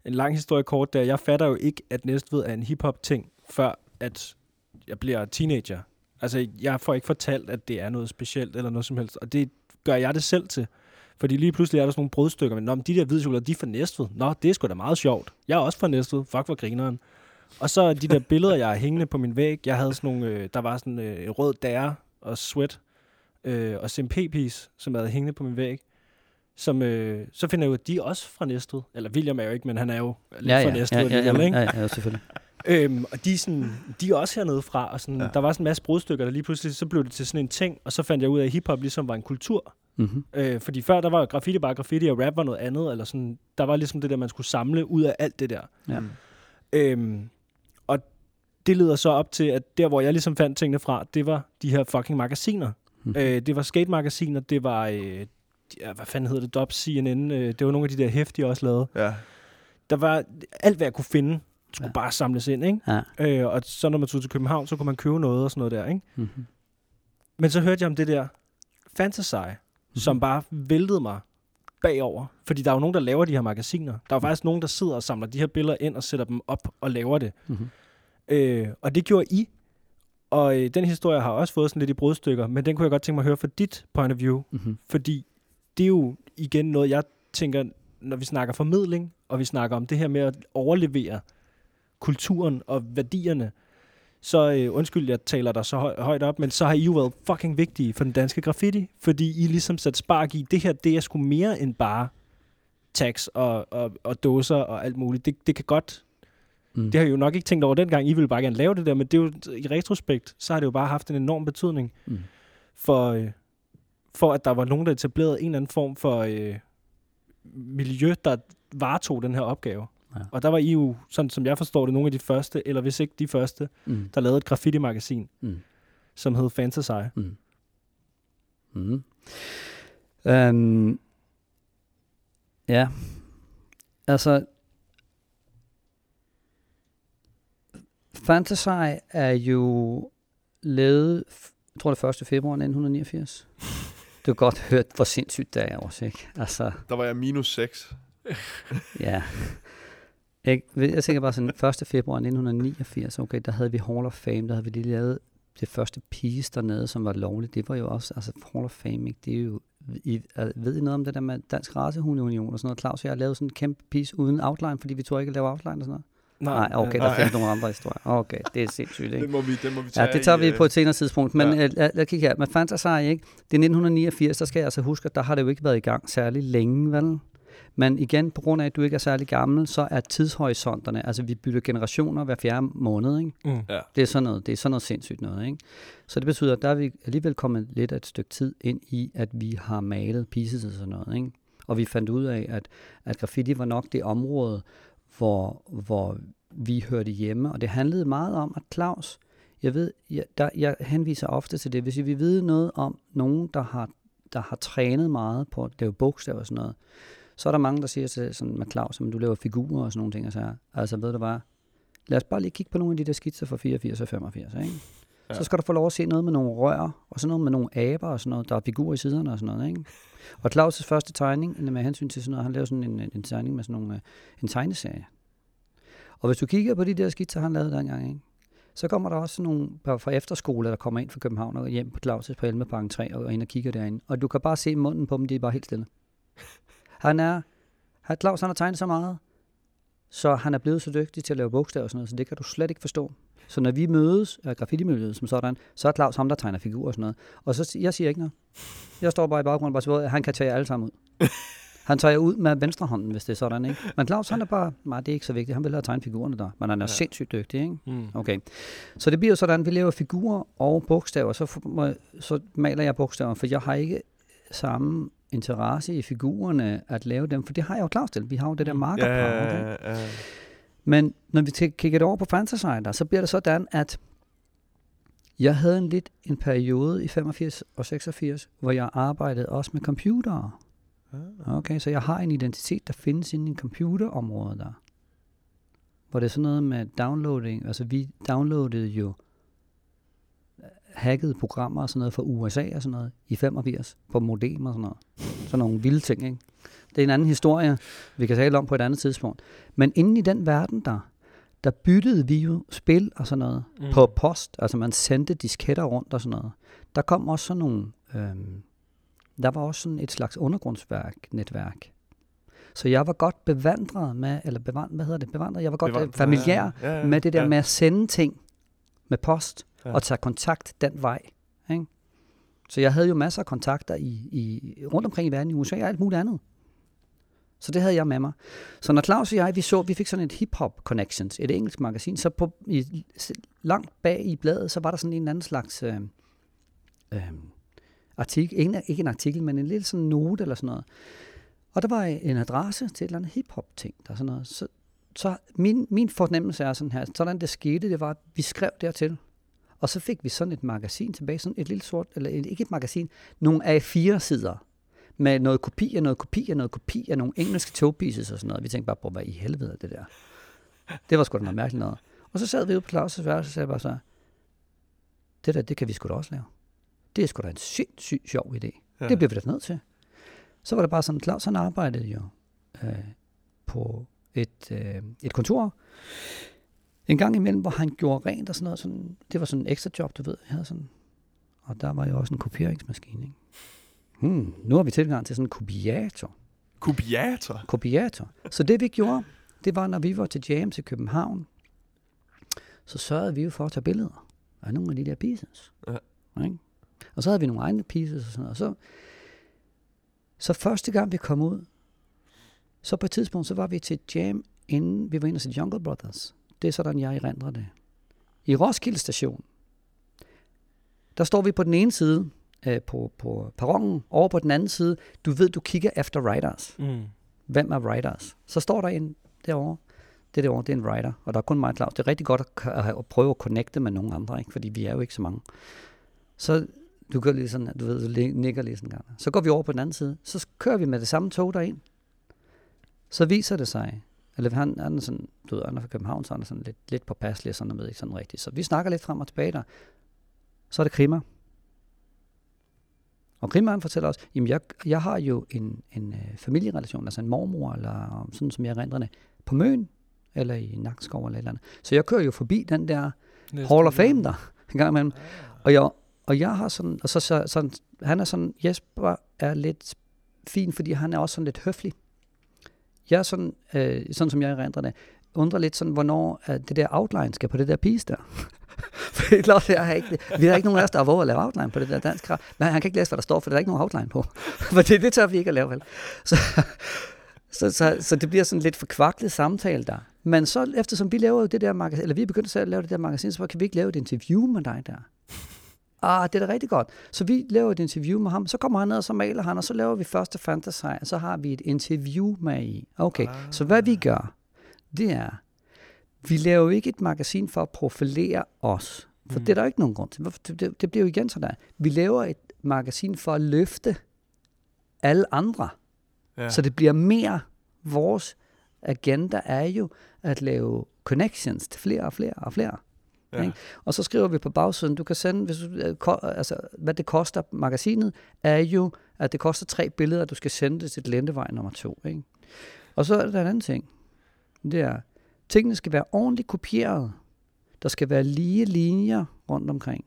en lang historie kort der. Jeg fatter jo ikke, at Næstved er en hiphop-ting, før at jeg bliver teenager. Altså, jeg får ikke fortalt, at det er noget specielt eller noget som helst. Og det gør jeg det selv til. Fordi lige pludselig er der sådan nogle brødstykker, men Nå, men de der hvide chokolader, de er fra Næstved. Nå, det er sgu da meget sjovt. Jeg er også fra Næstved. Fuck, hvor grineren. Og så de der billeder, jeg har hængende på min væg. Jeg havde sådan nogle, øh, der var sådan øh, rød dære og sweat øh, og SMP-piece, som jeg havde hængende på min væg. Som, øh, så finder jeg ud af, at de er også fra Næstved. Eller William er jo ikke, men han er jo lidt Ja, fra ja, Næstved ja, ja, ja, alligevel, ikke? ja, ja, selvfølgelig. Øhm, og de er, sådan, de er også hernede fra, og sådan, Ja. ja. der var sådan en masse brudstykker, der lige pludselig, så blev det til sådan en ting, og så fandt jeg ud af, at hiphop ligesom var en kultur. Mm-hmm. Øh, fordi før, der var graffiti bare graffiti, og rap var noget andet, eller sådan, der var ligesom det der, man skulle samle ud af alt det der. Ja. Mm. Øhm, det leder så op til, at der, hvor jeg ligesom fandt tingene fra, det var de her fucking magasiner. Mhm. Øh, det var skate-magasiner, det var, øh, ja, hvad fanden hedder det, Dobbs, CNN, øh, det var nogle af de der hæftige også lavet. Ja. Der var alt, hvad jeg kunne finde, skulle Ja. bare samles ind, ikke? Ja. Øh, og så når man tog til København, så kunne man købe noget og sådan noget der, ikke? Mm-hmm. Men så hørte jeg om det der Fantasy, mm-hmm. som bare væltede mig bagover. Fordi der er jo nogen, der laver de her magasiner. Der er jo faktisk nogen, der sidder og samler de her billeder ind og sætter dem op og laver det. Mm-hmm. Øh, og det gjorde I. Og øh, den historie har også fået sådan lidt i brudstykker, men den kunne jeg godt tænke mig at høre fra dit point of view. Mm-hmm. Fordi det er jo igen noget, jeg tænker, når vi snakker formidling, og vi snakker om det her med at overlevere kulturen og værdierne, så øh, undskyld, jeg taler der så høj, højt op, men så har I jo været fucking vigtige for den danske graffiti, fordi I ligesom sat spark i, det her, det er sgu mere end bare tags og, og, og dåser og alt muligt. Det, det kan godt, Mm. det har jeg jo nok ikke tænkt over dengang, I ville bare gerne lave det der, men det er jo, i retrospekt, så har det jo bare haft en enorm betydning Mm. for, øh, for at der var nogen, der etablerede en eller anden form for øh, miljø, der varetog den her opgave. Ja. Og der var I jo, sådan som jeg forstår det, nogle af de første, eller hvis ikke de første, Mm. der lavede et graffiti-magasin, Mm. som hed Fantasy. Mm. Mm. Um, ja, altså, Fantasy er jo lavet, jeg tror det er 1. februar 1989. Du har godt hørt, hvor sindssygt det er også, ikke? Altså, Der var jeg minus 6. ja. Jeg, jeg tænker bare sådan, 1. februar 1989, okay, der havde vi Hall of Fame, der havde vi lige lavet det første piece dernede, som var lovligt. Det var jo også, altså Hall of Fame, ikke? det er jo, I, ved I noget om det der med Dansk Racehundeunion og sådan noget? Claus jeg har lavet sådan en kæmpe piece uden outline, fordi vi tog ikke at lave outline og sådan noget. Nej, okay, der nej. findes nogle andre historier. Okay, det er sindssygt, ikke? Den må vi, den må vi tage Ja, det tager i, vi øh, på et senere tidspunkt. Men ja. ja. lad, lad kigge her. Men Fantasy, ikke? Det er 1989, der skal jeg altså huske, at der har det jo ikke været i gang særlig længe, vel? Men igen, på grund af, at du ikke er særlig gammel, så er tidshorisonterne, altså vi bytter generationer hver fjerde måned, ikke? Mm. Det er sådan noget, det er sådan noget sindssygt noget, ikke? Så det betyder, at der er vi alligevel kommet lidt af et stykke tid ind i, at vi har malet pieces og sådan noget, ikke? Og vi fandt ud af, at, at graffiti var nok det område, hvor, hvor vi hørte hjemme, og det handlede meget om, at Claus, jeg ved, jeg, der, jeg henviser ofte til det, hvis I vil vide noget om nogen, der har, der har trænet meget på at lave bogstaver og sådan noget, så er der mange, der siger til sådan med Claus, at du laver figurer og sådan nogle ting, og så her. altså ved du hvad, lad os bare lige kigge på nogle af de der skitser fra 84 og 85, ikke? Ja. Så skal du få lov at se noget med nogle rør, og sådan noget med nogle aber og sådan noget, der er figurer i siderne og sådan noget, ikke? Og Claus' første tegning, med hensyn til sådan noget, han lavede sådan en, en tegning med sådan nogle, øh, en tegneserie. Og hvis du kigger på de der skitser, han lavede dengang, ikke? så kommer der også sådan nogle fra- efterskole, der kommer ind fra København og hjem på Claus' på Elmebank 3 og ind og kigger derinde. Og du kan bare se munden på dem, de er bare helt stille. Han er, han, Claus han har tegnet så meget, så han er blevet så dygtig til at lave bogstaver og sådan noget, så det kan du slet ikke forstå. Så når vi mødes af graffiti-miljøet som sådan, så er Claus ham, der tegner figurer og sådan noget. Og så jeg siger ikke noget. Jeg står bare i baggrunden og bare siger, at han kan tage jer alle sammen ud. Han tager ud med venstre hånden, hvis det er sådan, ikke? Men Claus, han er bare, nej, det er ikke så vigtigt. Han vil have tegnet figurerne der, men han er ja. sindssygt dygtig, ikke? Mm. Okay. Så det bliver sådan, at vi laver figurer og bogstaver, så, så maler jeg bogstaver, for jeg har ikke samme interesse i figurerne at lave dem, for det har jeg jo Claus til. Vi har jo det der marker Ja, okay? ja, ja. Men når vi kigger det over på Fantasy så bliver det sådan, at Jeg havde en lidt en periode i 85 og 86, hvor jeg arbejdede også med computere. Ah. Okay, så jeg har en identitet, der findes inde i computerområdet der. Hvor det er sådan noget med downloading. Altså vi downloadede jo øh, hackede programmer og sådan noget fra USA og sådan noget i 85 på modem og sådan noget. Sådan nogle vilde ting, ikke? Det er en anden historie, vi kan tale om på et andet tidspunkt. Men inden i den verden der, der byttede vi jo spil og sådan noget mm. på post. Altså man sendte disketter rundt og sådan noget. Der kom også sådan nogle... Øhm, der var også sådan et slags undergrundsværk, netværk. Så jeg var godt bevandret med, eller bevandret, hvad hedder det, bevandret, jeg var godt øh, familiær ja, ja, med det der ja. med at sende ting med post Ja. ja. og tage kontakt den vej. Ikke? Så jeg havde jo masser af kontakter i, i, rundt omkring i verden, i USA og alt muligt andet. Så det havde jeg med mig. Så når Claus og jeg, vi så, vi fik sådan et hip-hop connections, et engelsk magasin, så på, i, langt bag i bladet, så var der sådan en eller anden slags øh, øh, artikel, ikke, ikke en artikel, men en lille sådan note eller sådan noget. Og der var en adresse til et eller andet hip-hop ting, der sådan noget. Så, så min, min fornemmelse er sådan her, sådan det skete, det var, at vi skrev dertil, og så fik vi sådan et magasin tilbage, sådan et lille sort, eller ikke et magasin, nogle A4-sider, med noget kopi af noget kopi af noget kopi af nogle engelske togpieces og sådan noget. Vi tænkte bare på, hvad i helvede er det der? Det var sgu da noget mærkeligt noget. Og så sad vi ude på Claus' værelse og sagde bare så, det der, det kan vi sgu da også lave. Det er sgu da en sindssygt sjov idé. Ja. Det bliver vi da nødt til. Så var det bare sådan, Claus han arbejdede jo øh, på et, øh, et kontor, en gang imellem, hvor han gjorde rent og sådan noget. Sådan, det var sådan en ekstra job, du ved. Jeg havde sådan, og der var jo også en kopieringsmaskine. Ikke? Hmm, nu har vi tilgang til sådan en kopiator. Kopiator. kopiator. Så det vi gjorde, det var, når vi var til Jams i København, så sørgede vi jo for at tage billeder af nogle af de der pieces. Ja. Ikke? Og så havde vi nogle egne pieces og sådan noget. Og så, så første gang vi kom ud, så på et tidspunkt, så var vi til Jam, inden vi var inde se Jungle Brothers. Det er sådan, jeg erindrer det. I Roskilde station, der står vi på den ene side, øh, på, på perronen, over på den anden side. Du ved, du kigger efter riders. Mm. Hvem er riders? Så står der en derovre. Det derovre, det er en rider, og der er kun mig og Claus. Det er rigtig godt at, at, prøve at connecte med nogle andre, ikke? fordi vi er jo ikke så mange. Så du gør lige sådan, du ved, du nikker lige sådan en gang. Så går vi over på den anden side, så kører vi med det samme tog derind. Så viser det sig, eller han, han er sådan, du ved, han er fra København, så han er sådan lidt, lidt påpasselig og sådan noget, ikke sådan rigtigt. Så vi snakker lidt frem og tilbage der. Så er det Krimmer. Og Krimmer han fortæller os, jamen jeg, jeg har jo en, en øh, familierelation, altså en mormor, eller sådan som jeg erindrer det, på Møn, eller i Nakskov eller et eller andet. Så jeg kører jo forbi den der Hall of Fame der, en gang imellem. Og jeg, og jeg har sådan, og så, så sådan, han er sådan, Jesper er lidt fin, fordi han er også sådan lidt høflig. Jeg er sådan, øh, sådan som jeg erindrer det, undrer lidt sådan, hvornår øh, det der outline skal på det der piece der. for det jeg har ikke, vi har ikke nogen af os, der har våget at lave outline på det der dansk krav. Men han kan ikke læse, hvad der står, for der er ikke nogen outline på. for det, det tør vi ikke at lave, vel? Så, så, så, så det bliver sådan lidt forkvaklet samtale der. Men så eftersom vi laver det der magasin, eller vi er begyndt selv at lave det der magasin, så kan vi ikke lave et interview med dig der. Ah, det er da rigtig godt. Så vi laver et interview med ham, så kommer han ned, og så maler han, og så laver vi første fantasy, og så har vi et interview med i. Okay, ah. så hvad vi gør, det er, vi laver jo ikke et magasin for at profilere os, for mm. det er der jo ikke nogen grund til. Det, det, bliver jo igen sådan der. Vi laver et magasin for at løfte alle andre. Ja. Så det bliver mere vores agenda er jo at lave connections til flere og flere og flere. ja. ikke? Og så skriver vi på bagsiden, du kan sende, hvis du, øh, altså, hvad det koster magasinet, er jo, at det koster tre billeder, du skal sende det til Lentevej nummer to. Ikke? Og så er der en anden ting. Det er, tingene skal være ordentligt kopieret. Der skal være lige linjer rundt omkring.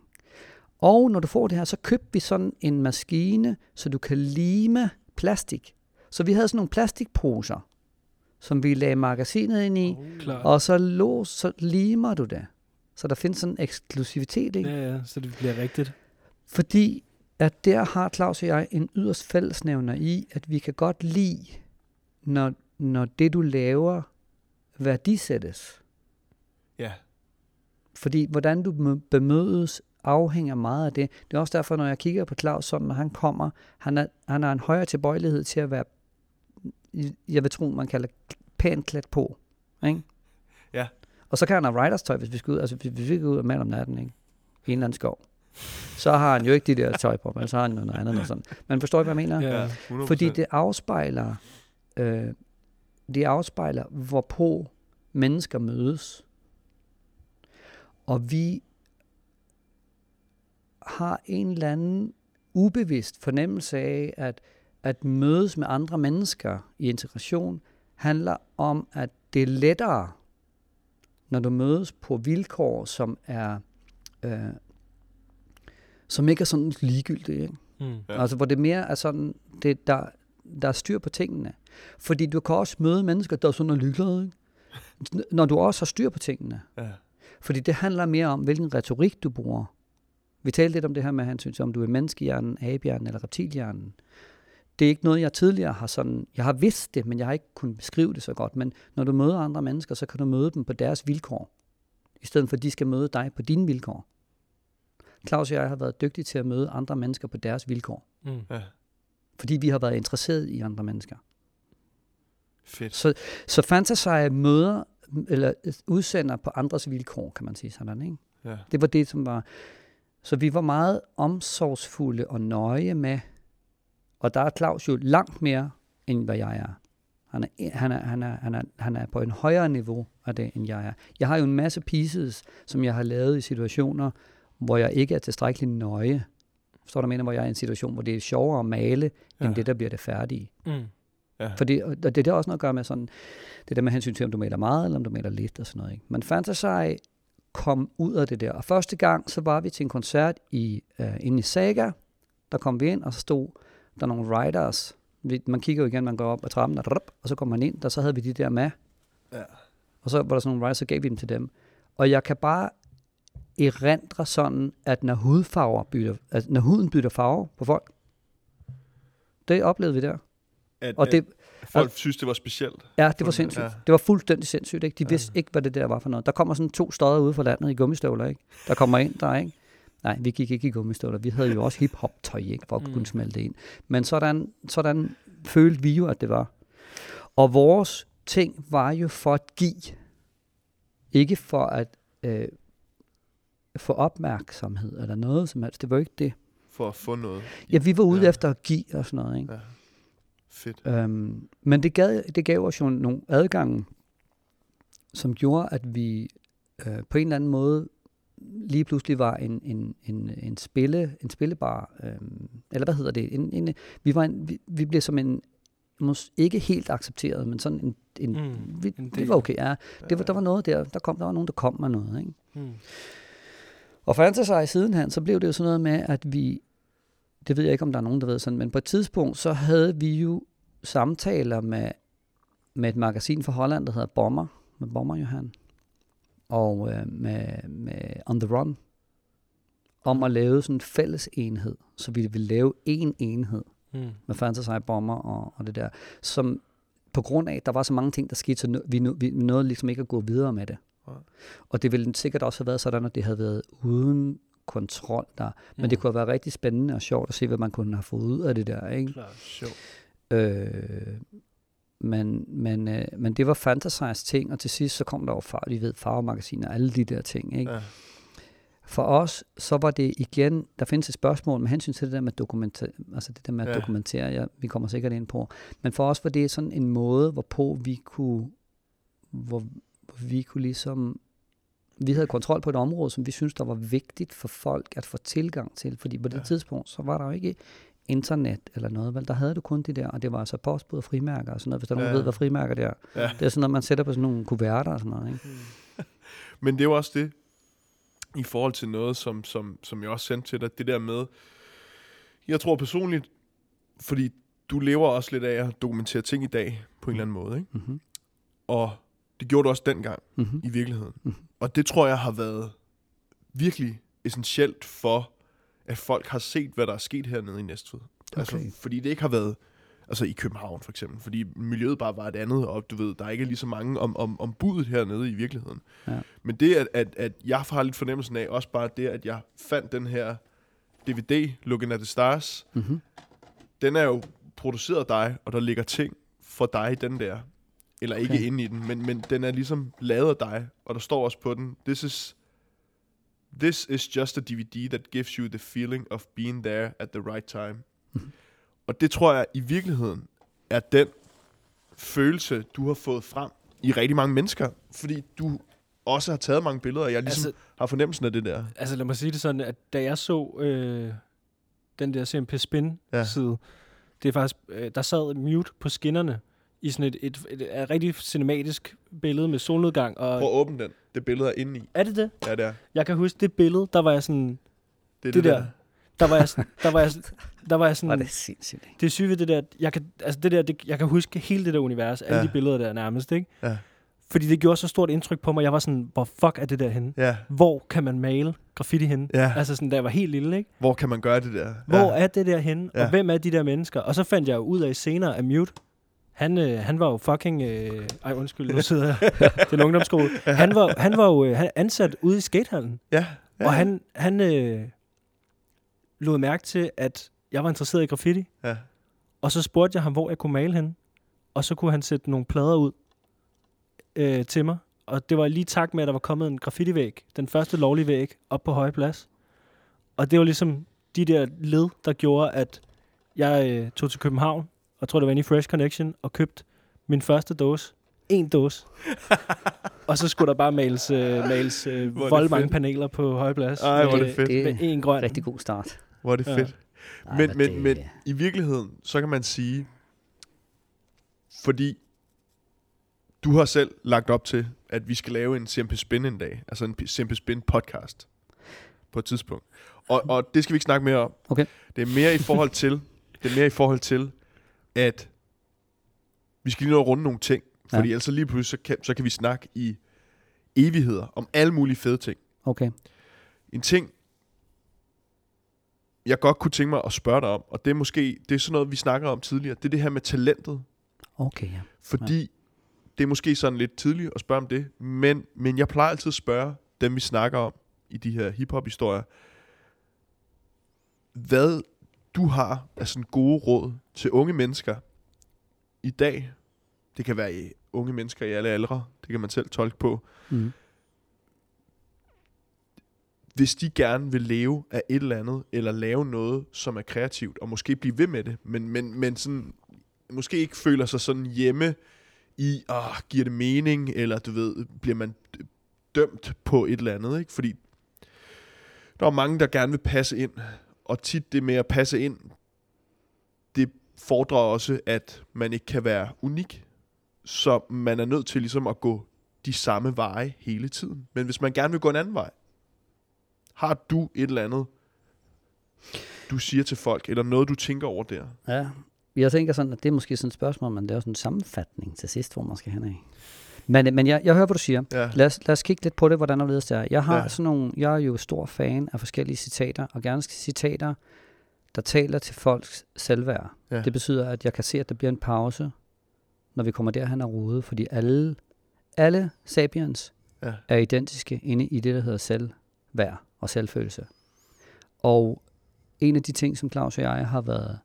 Og når du får det her, så købte vi sådan en maskine, så du kan lime plastik. Så vi havde sådan nogle plastikposer, som vi lagde magasinet ind i, Klar. og så, lås, så limer du det. Så der findes sådan en eksklusivitet, ikke? Ja, ja, så det bliver rigtigt. Fordi at der har Claus og jeg en yderst fællesnævner i, at vi kan godt lide, når, når det du laver værdisættes. ja. Fordi hvordan du mø- bemødes afhænger meget af det. Det er også derfor, når jeg kigger på Claus, sådan, når han kommer, han, er, han har en højere tilbøjelighed til at være, jeg vil tro, man kalder pænt klædt på. Ikke? Ja. Og så kan han have riders tøj, hvis vi skal ud, altså hvis vi skal ud og mand om natten. Ikke? i en eller anden skov, så har han jo ikke de der tøj på, men så har han noget andet. Noget sådan. Men forstår I, hvad jeg mener? Ja, 100%. Fordi det afspejler, øh, det afspejler, hvorpå mennesker mødes. Og vi har en eller anden ubevidst fornemmelse af, at at mødes med andre mennesker i integration handler om, at det er lettere, når du mødes på vilkår, som er øh, som ikke er sådan ligegyldige. Ikke? Mm. Ja. Ja. Altså, hvor det mere er sådan, det, der, der er styr på tingene. Fordi du kan også møde mennesker, der er sådan ligeglade, ikke? Når du også har styr på tingene. Ja. Fordi det handler mere om, hvilken retorik du bruger. Vi talte lidt om det her med hensyn til, om du er menneskehjernen, abehjernen eller reptilhjernen. Det er ikke noget, jeg tidligere har sådan... Jeg har vidst det, men jeg har ikke kunnet beskrive det så godt. Men når du møder andre mennesker, så kan du møde dem på deres vilkår. I stedet for, at de skal møde dig på dine vilkår. Claus og jeg har været dygtige til at møde andre mennesker på deres vilkår. Mm. ja. Fordi vi har været interesseret i andre mennesker. Fedt. Så, så Fantasy møder, eller udsender på andres vilkår, kan man sige sådan, ikke? Ja. Det var det, som var... Så vi var meget omsorgsfulde og nøje med, og der er Claus jo langt mere, end hvad jeg er. Han er, han er, han er, han er, han er på en højere niveau af det, end jeg er. Jeg har jo en masse pieces, som jeg har lavet i situationer, hvor jeg ikke er tilstrækkeligt nøje. Forstår du, mener, hvor jeg er i en situation, hvor det er sjovere at male, end Ja. det, der bliver det færdige. Mm. Ja. Fordi, og det, det er også noget at gøre med sådan, det der med hensyn til, om du maler meget, eller om du maler lidt og sådan noget. Ikke? Men Fantasy kom ud af det der. Og første gang, så var vi til en koncert i, uh, inde i Saga. Der kom vi ind, og så stod der nogle writers. Vi, man kigger jo igen, man går op ad trappen, og, rup, og så kommer man ind, og så havde vi de der med. Ja. Og så var der sådan nogle writers, så gav vi dem til dem. Og jeg kan bare erindre sådan, at når hudfarver bytter, altså når huden bytter farve på folk, det oplevede vi der. At, Og det, at folk synes, det var specielt. Ja, det var sindssygt. ja. Ja. Det var fuldstændig sindssygt. Ikke? De Ja. vidste ikke, hvad det der var for noget. Der kommer sådan to stodder ude fra landet i gummistøvler, ikke? Der kommer ind der, ikke? Nej, vi gik ikke i gummistøvler. Vi havde jo også hip-hop-tøj, ikke? For at Mm. kunne smelte ind. Men sådan, sådan følte vi jo, at det var. Og vores ting var jo for at give. Ikke for at øh, få opmærksomhed eller noget som helst. Det var jo ikke det. For at få noget. Ja, vi var ude Ja. efter at give og sådan noget, ikke? Ja. Fedt. Øhm, men det gav, det gav os jo nogle adgange, som gjorde, at vi øh, på en eller anden måde lige pludselig var en, en, en, en, spille, en spillebar, øhm, eller hvad hedder det? En, en, vi, var en, vi, vi blev som en, mås, ikke helt accepteret, men sådan en, en, Mm, vi, en del. var okay, ja. Det var, der var noget der, der kom, der var nogen, der kom med noget, ikke? Mm. Og sig sidenhen, så blev det jo sådan noget med, at vi, det ved jeg ikke, om der er nogen, der ved sådan, men på et tidspunkt, så havde vi jo samtaler med, med et magasin fra Holland, der hedder Bomber, med Bomber Johan, og øh, med, med On The Run, om at lave sådan en fælles enhed, så vi ville lave en enhed Mm. med Fantasy Bomber og, og det der, som på grund af, at der var så mange ting, der skete, så vi, vi nåede ligesom ikke at gå videre med det. Og det ville sikkert også have været sådan, at det havde været uden kontrol der. Men Mm. det kunne have været rigtig spændende og sjovt at se, hvad man kunne have fået ud af det der. Ikke? Klart. Sjov. Øh, men, men, øh, men det var Fantasize ting, og til sidst så kom der jo far, vi ved, farvemagasiner og alle de der ting. Ikke? Ja. For os, så var det igen, der findes et spørgsmål med hensyn til det der med, dokumenter, altså det der med at Ja. ja. dokumentere, ja, vi kommer sikkert ind på. Men for os var det sådan en måde, hvorpå vi kunne, hvor vi kunne ligesom, vi havde kontrol på et område, som vi synes der var vigtigt for folk at få tilgang til. Fordi på det Ja. tidspunkt, så var der jo ikke internet eller noget, vel? Der havde du kun det der, og det var altså postbud og frimærker og sådan noget, hvis der er nogen, Ja. der ved, hvad frimærker det er. Ja. Det er sådan noget, man sætter på sådan nogle kuverter og sådan noget, ikke? Men det er jo også det, i forhold til noget, som, som, som jeg også sendte til dig, det der med, jeg tror personligt, fordi du lever også lidt af at dokumentere ting i dag, på en eller anden måde, ikke? Mm-hmm. Og det gjorde du også dengang, Mm-hmm. i virkeligheden. Mhm. Og det tror jeg har været virkelig essentielt for, at folk har set, hvad der er sket hernede i Næstved. Altså, Okay. fordi det ikke har været, altså i København for eksempel, fordi miljøet bare var et andet, og du ved, der er ikke lige så mange om, om, om budet hernede i virkeligheden. Ja. Men det, at, at, at jeg har lidt fornemmelsen af, også bare det, at jeg fandt den her DVD, Looking at the Stars, Mm-hmm. den er jo produceret af dig, og der ligger ting for dig, den der. Eller ikke Okay. inde i den, men, men den er ligesom lavet af dig, og der står også på den, this is This is just a DVD that gives you the feeling of being there at the right time. Mhm. Og det tror jeg i virkeligheden er den følelse, du har fået frem i rigtig mange mennesker, fordi du også har taget mange billeder, og jeg ligesom Altså, har fornemmelsen af det der. altså lad mig sige det sådan, at da jeg så øh, den der CMP Spin-side, ja. det er faktisk, øh, der sad Mute på skinnerne i sådan et, et, et, et, et rigtig cinematisk billede med solnedgang. Og, Prøv at åbne den. Det billede er inde i. er det det? Ja, det er. Jeg kan huske det billede, der var jeg sådan, Det, er det der, der var jeg, sådan- der var jeg, der var jeg sådan, Var det sindssygt, ikke? det er sygt ved det der, jeg kan, altså det der, det, jeg kan huske hele det der univers, alle Ja. de billeder der nærmest, ikke? Ja. Fordi det gjorde så stort indtryk på mig, jeg var sådan, hvor fuck er det der henne? Ja, Hvor kan man male graffiti henne? ja. Altså sådan, da jeg var helt lille, ikke? Hvor kan man gøre det der? Hvor ja. er det der henne? Ja. Og hvem er de der mennesker? Og så fandt jeg jo ud af senere, at Mute, han, øh, han var jo fucking... Øh, ej, undskyld, nu sidder jeg. det er en ungdomsskole. Han var, han var jo øh, han ansat ude i skatehallen. Ja, ja. Og han, han øh, lod mærke til, at jeg var interesseret i graffiti. Ja. Og så spurgte jeg ham, hvor jeg kunne male henne. Og så kunne han sætte nogle plader ud øh, til mig. Og det var lige tak med, at der var kommet en graffiti-væg. Den første lovlige væg op på Høje Plads. Og det var ligesom de der led, der gjorde, at jeg øh, tog til København, jeg tror, det var inde i Fresh Connection, og købte min første dåse. En dåse. og så skulle der bare males, øh, males øh, Hvor det vold mange fedt. paneler på Høje Plads. Ej, hvor er det fedt. Det Med er en grøn. rigtig god start. Hvor er det Ja. fedt. Ej, Men, men, det- men i virkeligheden, så kan man sige, fordi du har selv lagt op til, at vi skal lave en CMP Spin en dag, altså en CMP Spin podcast på et tidspunkt. Og, og det skal vi ikke snakke mere om. Okay. Det er mere i forhold til, det er mere i forhold til, at vi skal lige nå at runde nogle ting, Ja. fordi ellers så lige pludselig, så kan, så kan vi snakke i evigheder om alle mulige fede ting. Okay. En ting, jeg godt kunne tænke mig at spørge dig om, og det er måske, det er sådan noget, vi snakker om tidligere, det er det her med talentet. Okay, ja. Fordi ja. det er måske sådan lidt tidligt at spørge om det, men, men jeg plejer altid at spørge dem, vi snakker om i de her hiphop-historier, hvad du har af sådan gode råd til unge mennesker i dag. Det kan være i unge mennesker i alle aldre, det kan man selv tolke på. Mm. hvis de gerne vil leve af et eller andet, eller lave noget, som er kreativt, og måske blive ved med det, men, men, men sådan, måske ikke føler sig sådan hjemme i, ah, giver det mening, eller du ved, bliver man dømt på et eller andet, ikke? Fordi der er mange, der gerne vil passe ind, og tit det med at passe ind, det fordrer også, at man ikke kan være unik, så man er nødt til ligesom at gå de samme veje hele tiden. Men hvis man gerne vil gå en anden vej, har du et eller andet, du siger til folk, eller noget, du tænker over der? Ja, jeg tænker sådan, at det er måske sådan et spørgsmål, men det er også en sammenfatning til sidst, hvor man skal hen af. Men, men jeg, jeg hører, hvad du siger. Ja. Lad os, lad os kigge lidt på det, hvordan det er. Jeg har Ja. sådan nogle, jeg er jo stor fan af forskellige citater, og gerne citater, der taler til folks selvværd. Ja. Det betyder, at jeg kan se, at der bliver en pause, når vi kommer derhen og rode, fordi alle, alle sapiens Ja. er identiske inde i det, der hedder selvværd og selvfølelse. Og en af de ting, som Claus og jeg har været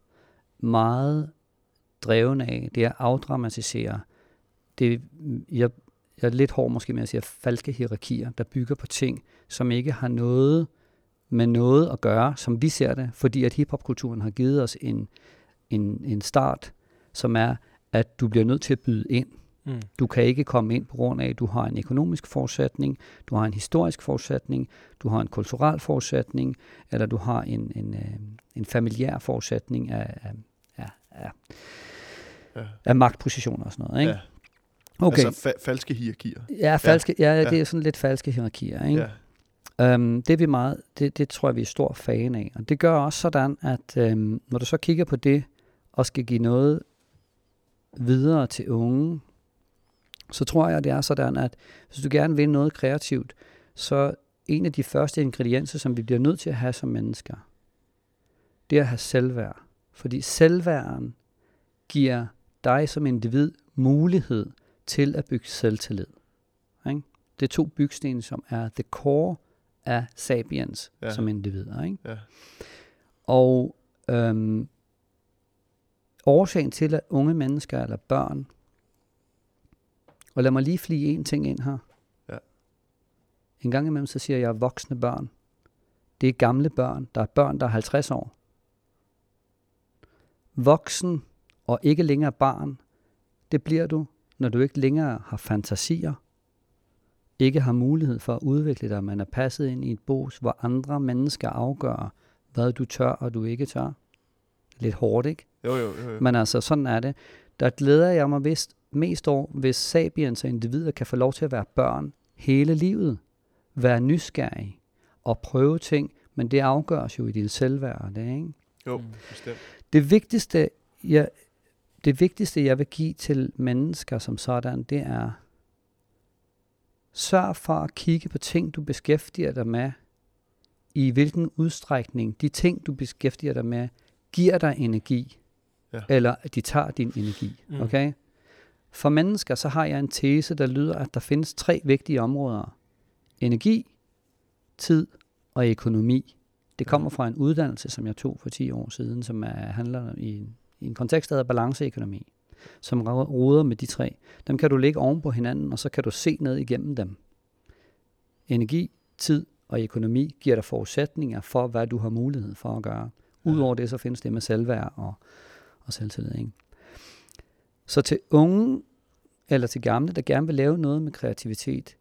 meget dreven af, det er at afdramatisere. Det, jeg, jeg er lidt hård måske med at sige falske hierarkier, der bygger på ting, som ikke har noget med noget at gøre, som vi ser det, fordi at hiphopkulturen har givet os en, en, en start, som er, at du bliver nødt til at byde ind. Mm. Du kan ikke komme ind på grund af, at du har en økonomisk forudsætning, du har en historisk forudsætning, du har en kulturel forudsætning, eller du har en, en, øh, en familiær forudsætning af, af, af, af, Ja. af magtpositioner og sådan noget. Ikke? Ja. Okay. Altså fa- falske hierarkier. ja, falske, ja, ja. det er sådan lidt falske hierarkier. Ikke? Ja. Øhm, det er vi meget, det, det tror jeg, vi er stor fan af. Og det gør også sådan, at øhm, når du så kigger på det, og skal give noget videre til unge, så tror jeg, det er sådan, at hvis du gerne vil noget kreativt, så en af de første ingredienser, som vi bliver nødt til at have som mennesker, det er at have selvværd. Fordi selvværden giver dig som individ mulighed til at bygge selvtillid. Ikke? Det er to bygsten, som er the core af sapiens Ja. som individer. Ikke? Ja. Og øhm, årsagen til, at unge mennesker eller børn, og lad mig lige flige en ting ind her. Ja. En gang imellem, så siger jeg voksne børn, det er gamle børn. Der er børn, der er 50 år. Voksen og ikke længere barn, det bliver du, når du ikke længere har fantasier, ikke har mulighed for at udvikle dig, man er passet ind i et bos, hvor andre mennesker afgør, hvad du tør og du ikke tør. Lidt hårdt, ikke? Jo, jo, jo. jo. Men altså, sådan er det. Der glæder jeg mig vist mest over, hvis sapiens og individer kan få lov til at være børn hele livet. Være nysgerrig og prøve ting, men det afgøres jo i dit selvværd, det, ikke? jo, bestemt. Det vigtigste, jeg, det vigtigste, jeg vil give til mennesker som sådan, det er, sørg for at kigge på ting, du beskæftiger dig med, i hvilken udstrækning de ting, du beskæftiger dig med, giver dig energi, Ja. eller at de tager din energi. Mm. Okay? For mennesker, så har jeg en tese, der lyder, at der findes tre vigtige områder. Energi, tid og økonomi. Det kommer fra en uddannelse, som jeg tog for 10 år siden, som er, handler i, i en kontekst, der hedder balanceøkonomi, som ro- roder med de tre. Dem kan du lægge oven på hinanden, og så kan du se ned igennem dem. Energi, tid og økonomi giver dig forudsætninger for, hvad du har mulighed for at gøre. Udover det, så findes det med selvværd og, og selvtillid. Ikke? Så til unge eller til gamle, der gerne vil lave noget med kreativitet,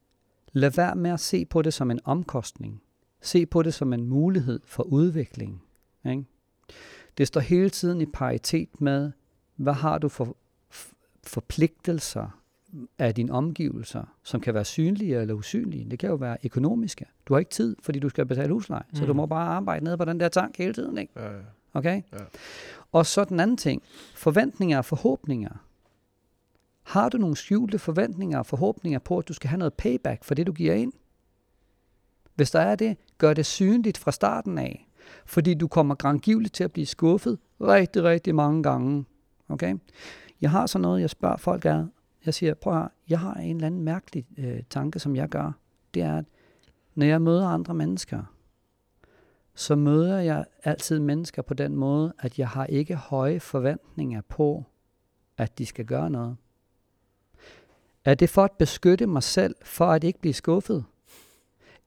lad være med at se på det som en omkostning. Se på det som en mulighed for udvikling. Ikke? Det står hele tiden i paritet med, hvad har du for forpligtelser af dine omgivelser, som kan være synlige eller usynlige. Det kan jo være økonomiske. Du har ikke tid, fordi du skal betale husleje, mm. så du Mm. må bare arbejde nede på den der tank hele tiden. Ikke? Ja, ja. Okay? Ja. Og så den anden ting. Forventninger og forhåbninger. Har du nogle skjulte forventninger og forhåbninger på, at du skal have noget payback for det, du giver ind? Hvis der er det, gør det synligt fra starten af. Fordi du kommer grangivligt til at blive skuffet rigtig, rigtig mange gange. Okay? Jeg har sådan noget, jeg spørger folk er, Jeg siger, prøv at høre, jeg har en eller anden mærkelig øh, tanke, som jeg gør. Det er, at når jeg møder andre mennesker, så møder jeg altid mennesker på den måde, at jeg har ikke høje forventninger på, at de skal gøre noget. Er det for at beskytte mig selv, for at ikke blive skuffet?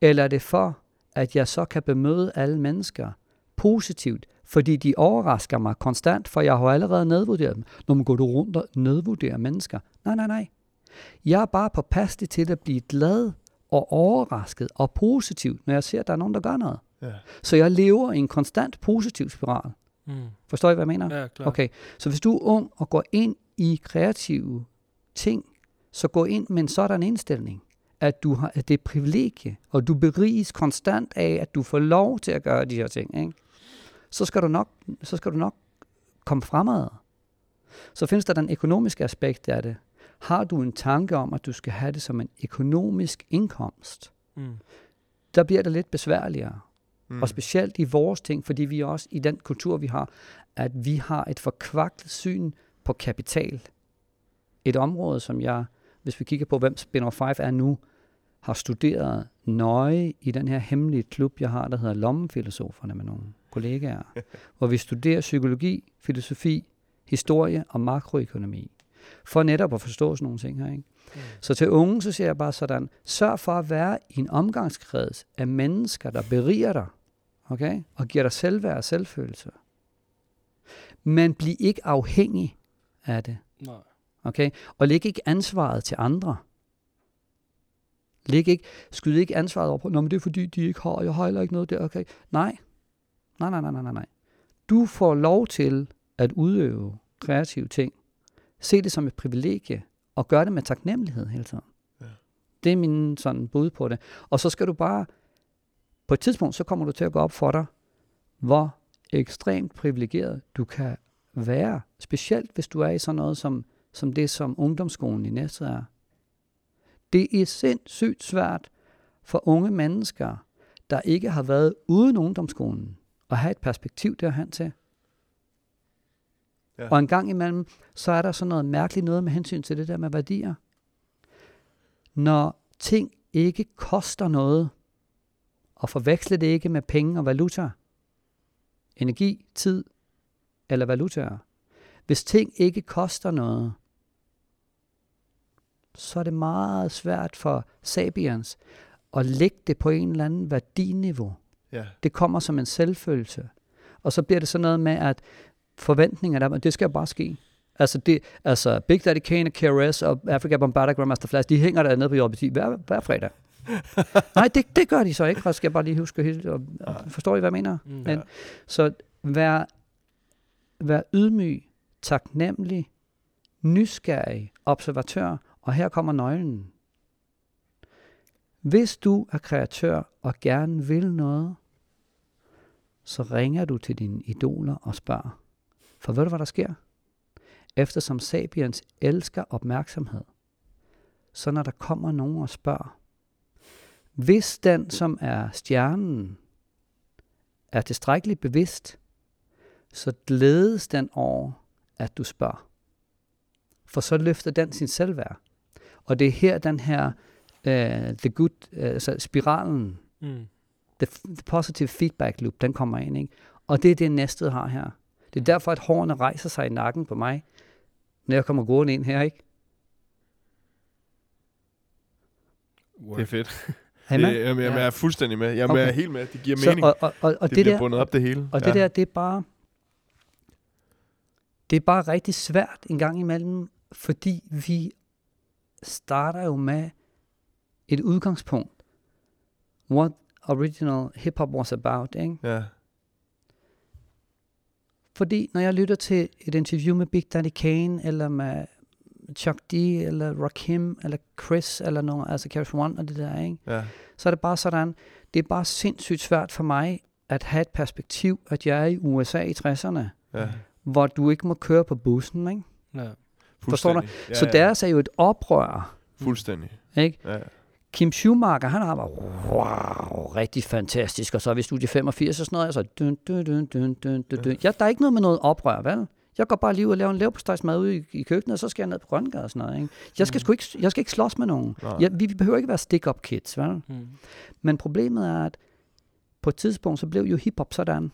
Eller er det for, at jeg så kan bemøde alle mennesker positivt, fordi de overrasker mig konstant, for jeg har allerede nedvurderet dem. Når man går du rundt og nedvurderer mennesker. Nej, nej, nej. Jeg er bare påpasselig til at blive glad og overrasket og positiv, når jeg ser, at der er nogen, der gør noget. Ja. Så jeg lever i en konstant positiv spiral. Mm. Forstår I, hvad jeg mener? Ja, klar. Okay, så hvis du er ung og går ind i kreative ting, så gå ind med en sådan indstilling, at du har at det er privilegie, og du beriges konstant af, at du får lov til at gøre de her ting. Ikke? Så, skal du nok, så skal du nok komme fremad. Så findes der den økonomiske aspekt af det. Har du en tanke om, at du skal have det som en økonomisk indkomst, Mm. der bliver det lidt besværligere. Mm. Og specielt i vores ting, fordi vi også i den kultur, vi har, at vi har et forkvaklet syn på kapital. Et område, som jeg, hvis vi kigger på, hvem Spinner 5 er nu, har studeret nøje i den her hemmelige klub, jeg har, der hedder Lommefilosoferne med nogle kollegaer, hvor vi studerer psykologi, filosofi, historie og makroøkonomi. For netop at forstå sådan nogle ting her. Ikke? Mm. Så til unge, så siger jeg bare sådan, sørg for at være i en omgangskreds af mennesker, der beriger dig, okay? og giver dig selvværd og selvfølelse. Men bliv ikke afhængig af det, Nej. okay? Og læg ikke ansvaret til andre. Læg ikke, skyd ikke ansvaret over på, Nå, men det er fordi, de ikke har, jeg har heller ikke noget der, okay? Nej. Nej, nej, nej, nej, nej, nej. Du får lov til at udøve kreative ting. Se det som et privilegie, og gør det med taknemmelighed hele tiden. Ja. Det er min sådan bud på det. Og så skal du bare, på et tidspunkt, så kommer du til at gå op for dig, hvor ekstremt privilegeret du kan være. Specielt hvis du er i sådan noget som, som det, som ungdomsskolen i Næstved er. Det er sindssygt svært for unge mennesker, der ikke har været uden ungdomsskolen, at have et perspektiv derhen til. Ja. Og en gang imellem, så er der sådan noget mærkeligt noget med hensyn til det der med værdier. Når ting ikke koster noget, og forveksle det ikke med penge og valuta, energi, tid eller valutaer. Hvis ting ikke koster noget, så er det meget svært for sapiens at lægge det på en eller anden værdiniveau. Ja. Det kommer som en selvfølge. Og så bliver det sådan noget med, at forventninger der, det skal bare ske. Altså, det, altså Big Daddy Kane og KRS og Africa Bombarded Grandmaster Flash, de hænger der nede på JBT hver, hver fredag. Nej, det, det gør de så ikke, og skal jeg bare lige huske helt. Og, og, forstår I, hvad jeg mener? Mm. Men, så vær, vær ydmyg, taknemmelig, nysgerrig, observatør, og her kommer nøglen. Hvis du er kreatør og gerne vil noget, så ringer du til dine idoler og spørger. For ved du, hvad der sker? Eftersom Sapiens elsker opmærksomhed, så når der kommer nogen og spørger, hvis den, som er stjernen, er tilstrækkeligt bevidst, så glædes den over, at du spørger. For så løfter den sin selvværd. Og det er her den her uh, the good, uh, altså spiralen, Mm. the, the positive feedback loop, den kommer ind. Ikke? Og det er det, næstet har her. Det er derfor, at hårene rejser sig i nakken på mig, når jeg kommer gående ind her. Ikke? Word. Det er fedt. Er? Det, jamen, jamen, Ja. jeg er fuldstændig med. Jamen, Okay. jeg er helt med. Det giver Så, mening. og, og, og, og det, det, bliver der, bundet op, det hele. Og det der, det er bare... Det er bare rigtig svært en gang imellem, fordi vi starter jo med et udgangspunkt. What original hip-hop was about, ikke? Ja. Fordi når jeg lytter til et interview med Big Daddy Kane, eller med Chuck D, eller Rakim, eller Chris, eller nogen, altså Carrie One og det der, ikke? Ja. så er det bare sådan, det er bare sindssygt svært for mig at have et perspektiv, at jeg er i USA i 60'erne, Ja. hvor du ikke må køre på bussen, ikke? Ja. Forstår du? Ja, Så ja. deres er jo et oprør, Fuldstændig. ikke? Ja. Kim Schumacher, han har bare, wow, rigtig fantastisk, og så er vi i studie 85 og sådan noget, og så dun, dun, dun, dun, dun, dun, dun. Ja, der er ikke noget med noget oprør, vel? Jeg går bare lige ud og laver en leverpostejsmad ude i, i køkkenet, og så skal jeg ned på Grønnegade og sådan noget, ikke? Jeg skal, sgu ikke, jeg skal ikke slås med nogen. Nej. Jeg, vi, vi behøver ikke være stick-up kids, vel? Mm. Men problemet er, at på et tidspunkt, så blev jo hiphop sådan,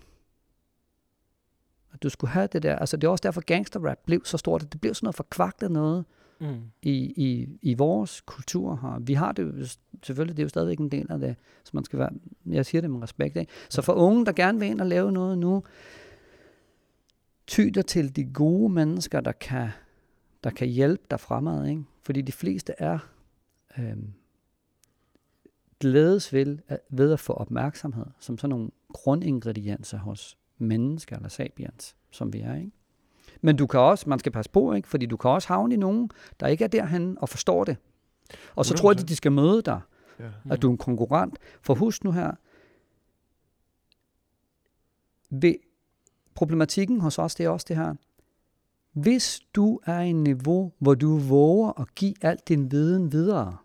du skulle have det der, altså det er også derfor gangsterrap blev så stort, at det blev sådan noget forkvaklet noget Mm. i, i, i vores kultur her. Vi har det jo, selvfølgelig, det er jo stadigvæk en del af det, så man skal være, jeg siger det med respekt, ikke? Så for unge, der gerne vil ind og lave noget nu, ty dig til de gode mennesker, der kan, der kan hjælpe dig fremad, ikke? Fordi de fleste er øhm, glædes ved, ved at få opmærksomhed, som sådan nogle grundingredienser hos mennesker eller sapiens, som vi er, ikke? Men du kan også, man skal passe på, ikke? Fordi du kan også havne i nogen, der ikke er derhen og forstår det. Og så tror de, 100%. de skal møde dig, Ja. at du er en konkurrent. For husk nu her, ved problematikken hos os, det er også det her. Hvis du er i en niveau, hvor du våger at give al din viden videre,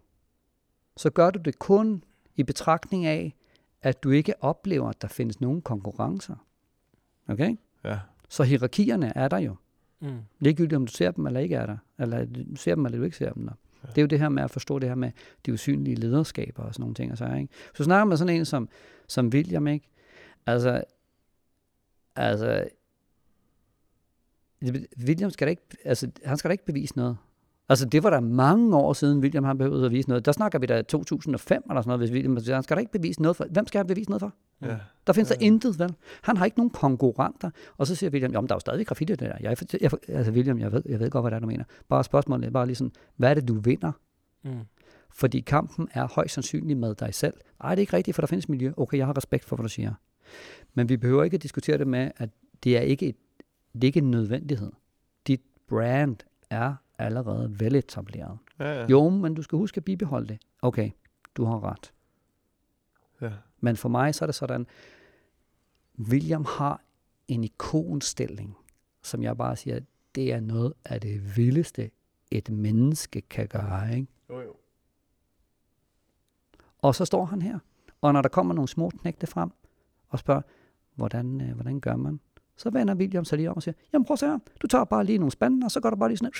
så gør du det kun i betragtning af, at du ikke oplever, at der findes nogen konkurrencer. Okay? Ja. Så hierarkierne er der jo. Mm. Ligegyldigt om du ser dem eller ikke er der. Eller du ser dem eller du ikke ser dem der. Ja. Det er jo det her med at forstå det her med de usynlige lederskaber og sådan nogle ting. Og så, ikke? Så snakker med sådan en som, som William, ikke? Altså, altså, William skal da ikke, altså, han skal da ikke bevise noget. Altså, det var der mange år siden, William har behøvet at vise noget. Der snakker vi da 2005 eller sådan noget, hvis William han skal da ikke bevise noget for. Hvem skal han bevise noget for? Ja. Der findes Ja. der intet, vel? Han har ikke nogen konkurrenter. Og så siger William, jamen der er jo stadig graffiti det der. Jeg, jeg, altså William, jeg ved, jeg ved godt, hvad det er, du mener. Bare spørgsmålet er bare lige sådan, hvad er det, du vinder? Mm. Fordi kampen er højst sandsynligt med dig selv. Ej, det er ikke rigtigt, for der findes miljø. Okay, jeg har respekt for, hvad du siger. Men vi behøver ikke at diskutere det med, at det er ikke, et, det er ikke en nødvendighed. Dit brand er allerede veletableret. Ja, ja. Jo, men du skal huske at bibeholde det. Okay, du har ret. Ja. Men for mig så er det sådan, William har en ikonstilling, som jeg bare siger, det er noget af det vildeste, et menneske kan gøre. Ikke? Jo, jo. Og så står han her. Og når der kommer nogle små knægte frem og spørger, hvordan, øh, hvordan gør man? Så vender William sig lige om og siger, jamen prøv at se her, du tager bare lige nogle spande, og så går der bare lige sådan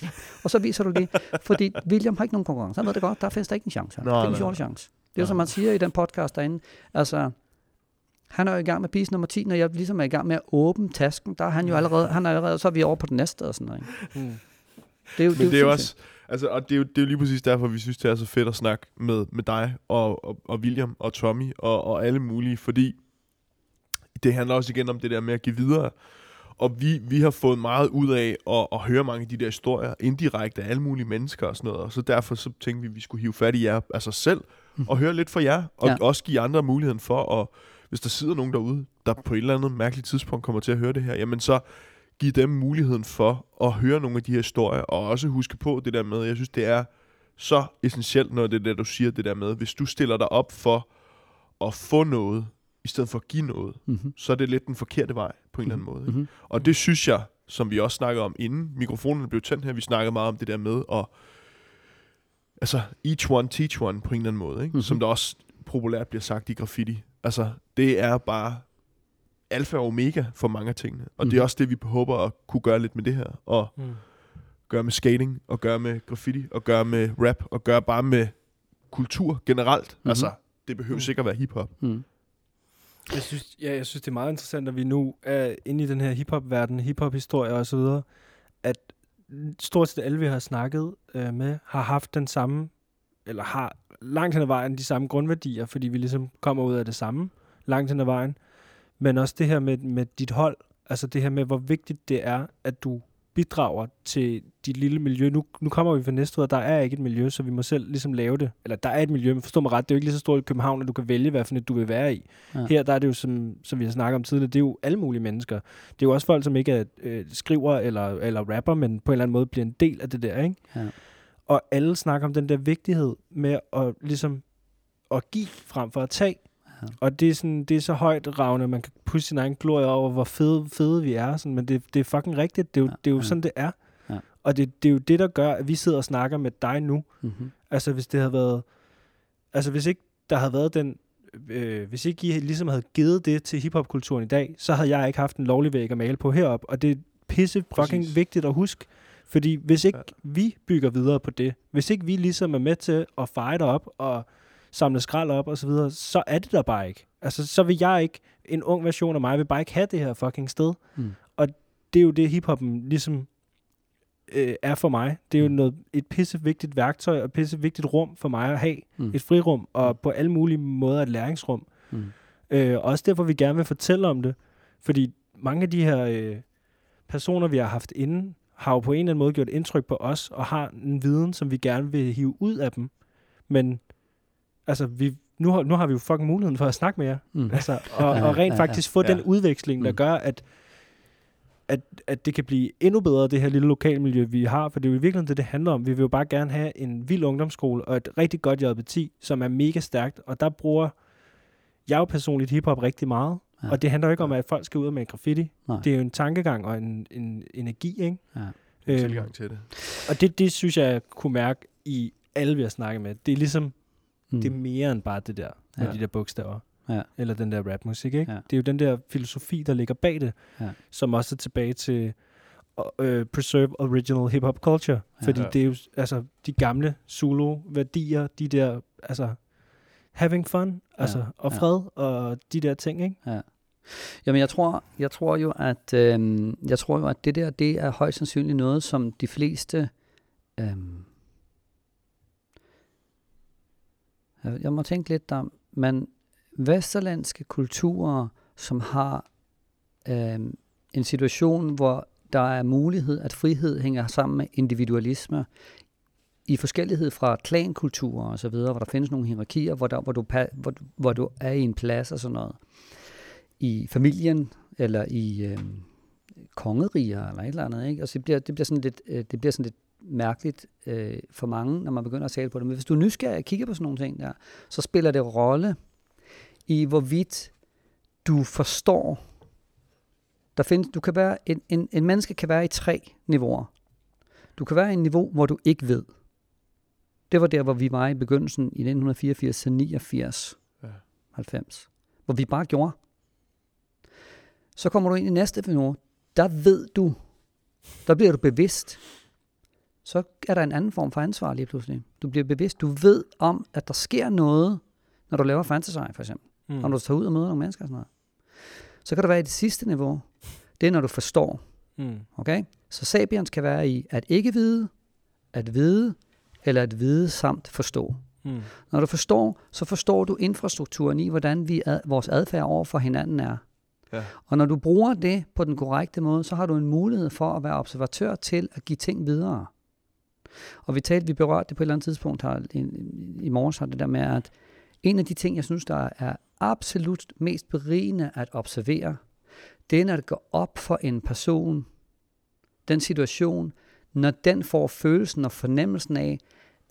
her. Og så viser du lige, fordi William har ikke nogen konkurrence. Han ved det godt, der findes der ikke en chance. Nej, det er en sjov chance. Det er jo Nej. som man siger i den podcast derinde. Altså, han er jo i gang med piece nummer 10, når jeg ligesom er i gang med at åbne tasken, der er han jo allerede, han er allerede, så er vi over på den næste og sådan noget. Ikke? Mm. Det er jo, Men det er jo sindssygt. også, Altså, og det er, jo, det er jo lige præcis derfor, vi synes, det er så fedt at snakke med, med dig og, og, og William og Tommy og, og alle mulige, fordi det handler også igen om det der med at give videre. Og vi, vi har fået meget ud af at, at høre mange af de der historier indirekte af alle mulige mennesker og sådan noget. Og så derfor så tænkte vi, at vi skulle hive fat i jer, altså selv, og høre lidt fra jer, og Ja. også give andre muligheden for, at hvis der sidder nogen derude, der på et eller andet mærkeligt tidspunkt kommer til at høre det her, jamen så give dem muligheden for at høre nogle af de her historier, og også huske på det der med, jeg synes, det er så essentielt, når det er det, du siger det der med, hvis du stiller dig op for at få noget, i stedet for at give noget, Mm-hmm. så er det lidt den forkerte vej på en eller anden måde. Ikke? Mm-hmm. Og det synes jeg, som vi også snakkede om inden mikrofonen blev tændt her, vi snakkede meget om det der med at, altså each one teach one på en eller anden måde, ikke? Mhm. Mm-hmm. som der også populært bliver sagt i graffiti. Altså, det er bare alfa og omega for mange af tingene. Og mm. det er Mhm. også det, vi håber at kunne gøre lidt med det her. Og Mm. gøre med skating, og gøre med graffiti, og gøre med rap, og gøre bare med kultur generelt. Mm-hmm. Altså, det behøver Mm. sikkert være hiphop. Mm. Jeg synes, ja, jeg synes, det er meget interessant, at vi nu er inde i den her hiphop-verden, hiphop-historie og så videre, at stort set alle, vi har snakket øh, med, har haft den samme, eller har langt hen ad vejen de samme grundværdier, fordi vi ligesom kommer ud af det samme langt hen ad vejen. Men også det her med, med dit hold, altså det her med, hvor vigtigt det er, at du bidrager til dit lille miljø. Nu, nu kommer vi fra Næstved, og der er ikke et miljø, så vi må selv ligesom lave det. Eller der er et miljø, men forstå mig ret, det er jo ikke lige så stort i København, at du kan vælge, hvad for et du vil være i. Ja. Her der er det jo, som, som vi har snakket om tidligere, det er jo alle mulige mennesker. Det er jo også folk, som ikke er, øh, skriver eller, eller rapper, men på en eller anden måde bliver en del af det der, ikke? Ja. Og alle snakker om den der vigtighed med at ligesom at give frem for at tage. Ja. Og det er, sådan, det er så højt ravne, man kan pusse sin egen glorie over, hvor fede, fede vi er. Sådan, men det, det er fucking rigtigt. Det er jo, Ja, det er jo ja. sådan, det er. Ja. Og det, det er jo det, der gør, at vi sidder og snakker med dig nu. Mm-hmm. Altså hvis det havde været... Altså hvis ikke der havde været den... Øh, hvis ikke I ligesom havde givet det til hiphopkulturen i dag, så havde jeg ikke haft en lovlig væg at male på herop. Og det er pisse fucking Præcis. vigtigt at huske. Fordi hvis ikke ja. vi bygger videre på det, hvis ikke vi ligesom er med til at fejre op og samle skrald op og så videre, så er det der bare ikke. Altså, så vil jeg ikke, en ung version af mig, vil bare ikke have det her fucking sted. Mm. Og det er jo det, hiphoppen ligesom øh, er for mig. Det er jo Mm. noget, et pisse vigtigt værktøj og pisse vigtigt rum for mig at have. Mm. Et frirum og på alle mulige måder et læringsrum. Mm. Øh, også derfor vi gerne vil fortælle om det. Fordi mange af de her øh, personer, vi har haft inde, har jo på en eller anden måde gjort indtryk på os, og har en viden, som vi gerne vil hive ud af dem. Men altså, vi, nu, har, nu har vi jo fucking muligheden for at snakke med jer. Mm. Altså, og, og rent faktisk få Ja. den udveksling, der Mm. gør, at, at, at det kan blive endnu bedre, det her lille lokalmiljø, vi har. For det er jo i virkeligheden det, det handler om. Vi vil jo bare gerne have en vild ungdomsskole og et rigtig godt JB10, som er mega stærkt. Og der bruger jeg jo personligt hiphop rigtig meget. Ja. Og det handler jo ikke om, at folk skal ud og med graffiti. Nej. Det er jo en tankegang og en, en energi, ikke? Ja. Øhm, Tilgang til det. og det, det synes jeg, jeg kunne mærke i alle, vi har snakket med. Det er ligesom, Mm. det er mere end bare det der, med Ja. de der bogstaver. Ja. Eller den der rapmusik, ikke? Ja. Det er jo den der filosofi, der ligger bag det, Ja. som også er tilbage til uh, preserve original hip-hop culture. Ja. Fordi Ja. det er jo altså, de gamle Zulu-værdier, de der, altså, having fun, altså, og ja. fred, og de der ting, ikke? Jamen, jeg tror, jeg tror jo, at øhm, jeg tror jo, at det der, det er højst sandsynligt noget, som de fleste øhm, Altså, jeg, må tænke lidt om, men vesterlandske kulturer, som har øh, en situation, hvor der er mulighed, at frihed hænger sammen med individualisme, i forskellighed fra klankulturer og så videre, hvor der findes nogle hierarkier, hvor, der, hvor, du, hvor, du- hvor du er i en plads og sådan noget i familien eller i øh, kongeriger eller et eller andet. Ikke? Og så det bliver, det bliver sådan lidt, øh, det bliver sådan lidt mærkeligt øh, for mange, når man begynder at tale på det. Men hvis du er nysgerrig og kigger på sådan nogle ting der, så spiller det rolle i hvorvidt du forstår. Der findes, du kan være, en, en, en menneske kan være i tre niveauer. Du kan være i en niveau, hvor du ikke ved. Det var der, hvor vi var i begyndelsen i 1984 til 89, Ja. 90, hvor vi bare gjorde. Så kommer du ind i næste niveau. Der ved du, der bliver du bevidst. Så er der en anden form for ansvar lige pludselig. Du bliver bevidst. Du ved om, at der sker noget, når du laver fantasy, for eksempel. Mm. Når du tager ud og møder nogle mennesker og sådan noget. Så kan der være i det sidste niveau. Det er, når du forstår. Mm. Okay? Så sapiens kan være i at ikke vide, at vide, eller at vide samt forstå. Mm. Når du forstår, så forstår du infrastrukturen i, hvordan vi ad, vores adfærd over for hinanden er. Ja. Og når du bruger det på den korrekte måde, så har du en mulighed for at være observatør til at give ting videre. Og vi talte, vi berørte det på et eller andet tidspunkt her i, i morges, har det der med, at en af de ting, jeg synes, der er absolut mest berigende at observere, det er, når det går op for en person, den situation, når den får følelsen og fornemmelsen af,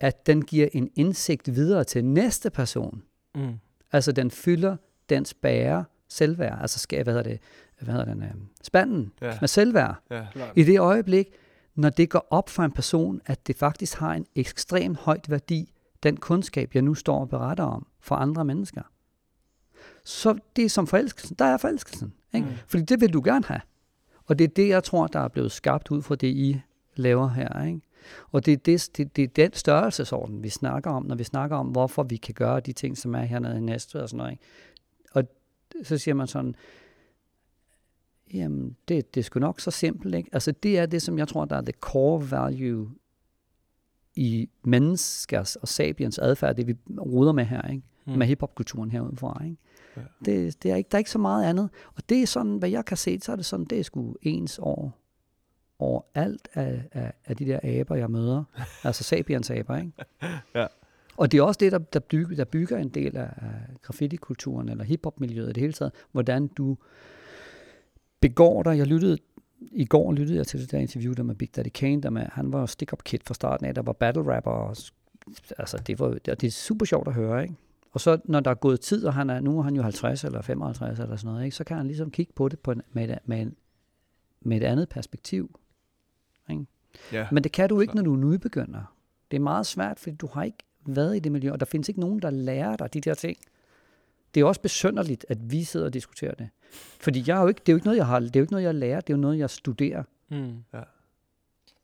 at den giver en indsigt videre til næste person. Mm. Altså den fylder dens bære selvværd, altså skal, hvad hedder det, hvad hedder den, øh, spanden Ja. med selvværd. Ja. I det øjeblik, når det går op for en person, at det faktisk har en ekstremt højt værdi, den kundskab, jeg nu står og beretter om for andre mennesker. Så det er som forelskelsen. Der er forelskelsen. Ikke? Mm. Fordi det vil du gerne have. Og det er det, jeg tror, der er blevet skabt ud fra det, I laver her. Ikke? Og det er, det, det, det er den størrelsesorden, vi snakker om, når vi snakker om, hvorfor vi kan gøre de ting, som er hernede i Næstved og sådan noget. Ikke? Og så siger man sådan, jamen, det, det er sgu nok så simpelt. Ikke? Altså, det er det, som jeg tror, der er the core value i menneskers og sapiens adfærd, det vi ruder med her, ikke? Mm. Med hiphopkulturen herudefra. Ikke? Ja. Det, det er ikke, der er ikke så meget andet. Og det er sådan, hvad jeg kan se, så er det sådan, det er sgu ens over, over alt af, af, af de der aber, jeg møder. altså sapiens aber, ikke? Ja. Og det er også det, der, der, bygger, der bygger en del af, af graffiti-kulturen, eller hiphop-miljøet i det hele taget, hvordan du begår dig. Jeg lyttede, i går lyttede jeg til det der interview der med Big Daddy Kane, der med, han var stick-up kid fra starten af, der var battle rapper, og, altså det, var, det, det er super sjovt at høre, ikke? Og så når der er gået tid, og han er, nu er han jo 50 eller 55 eller sådan noget, ikke? så kan han ligesom kigge på det på en, med, et, med, en, med et andet perspektiv. Ja. Men det kan du ikke, når du er nybegynder. Det er meget svært, fordi du har ikke været i det miljø, og der findes ikke nogen, der lærer dig de der ting. Det er også besynderligt, at vi sidder og diskuterer det. Fordi jeg er jo ikke, det er jo ikke noget, jeg har, det er jo ikke noget, jeg lærer, det er jo noget, jeg studerer. Mm.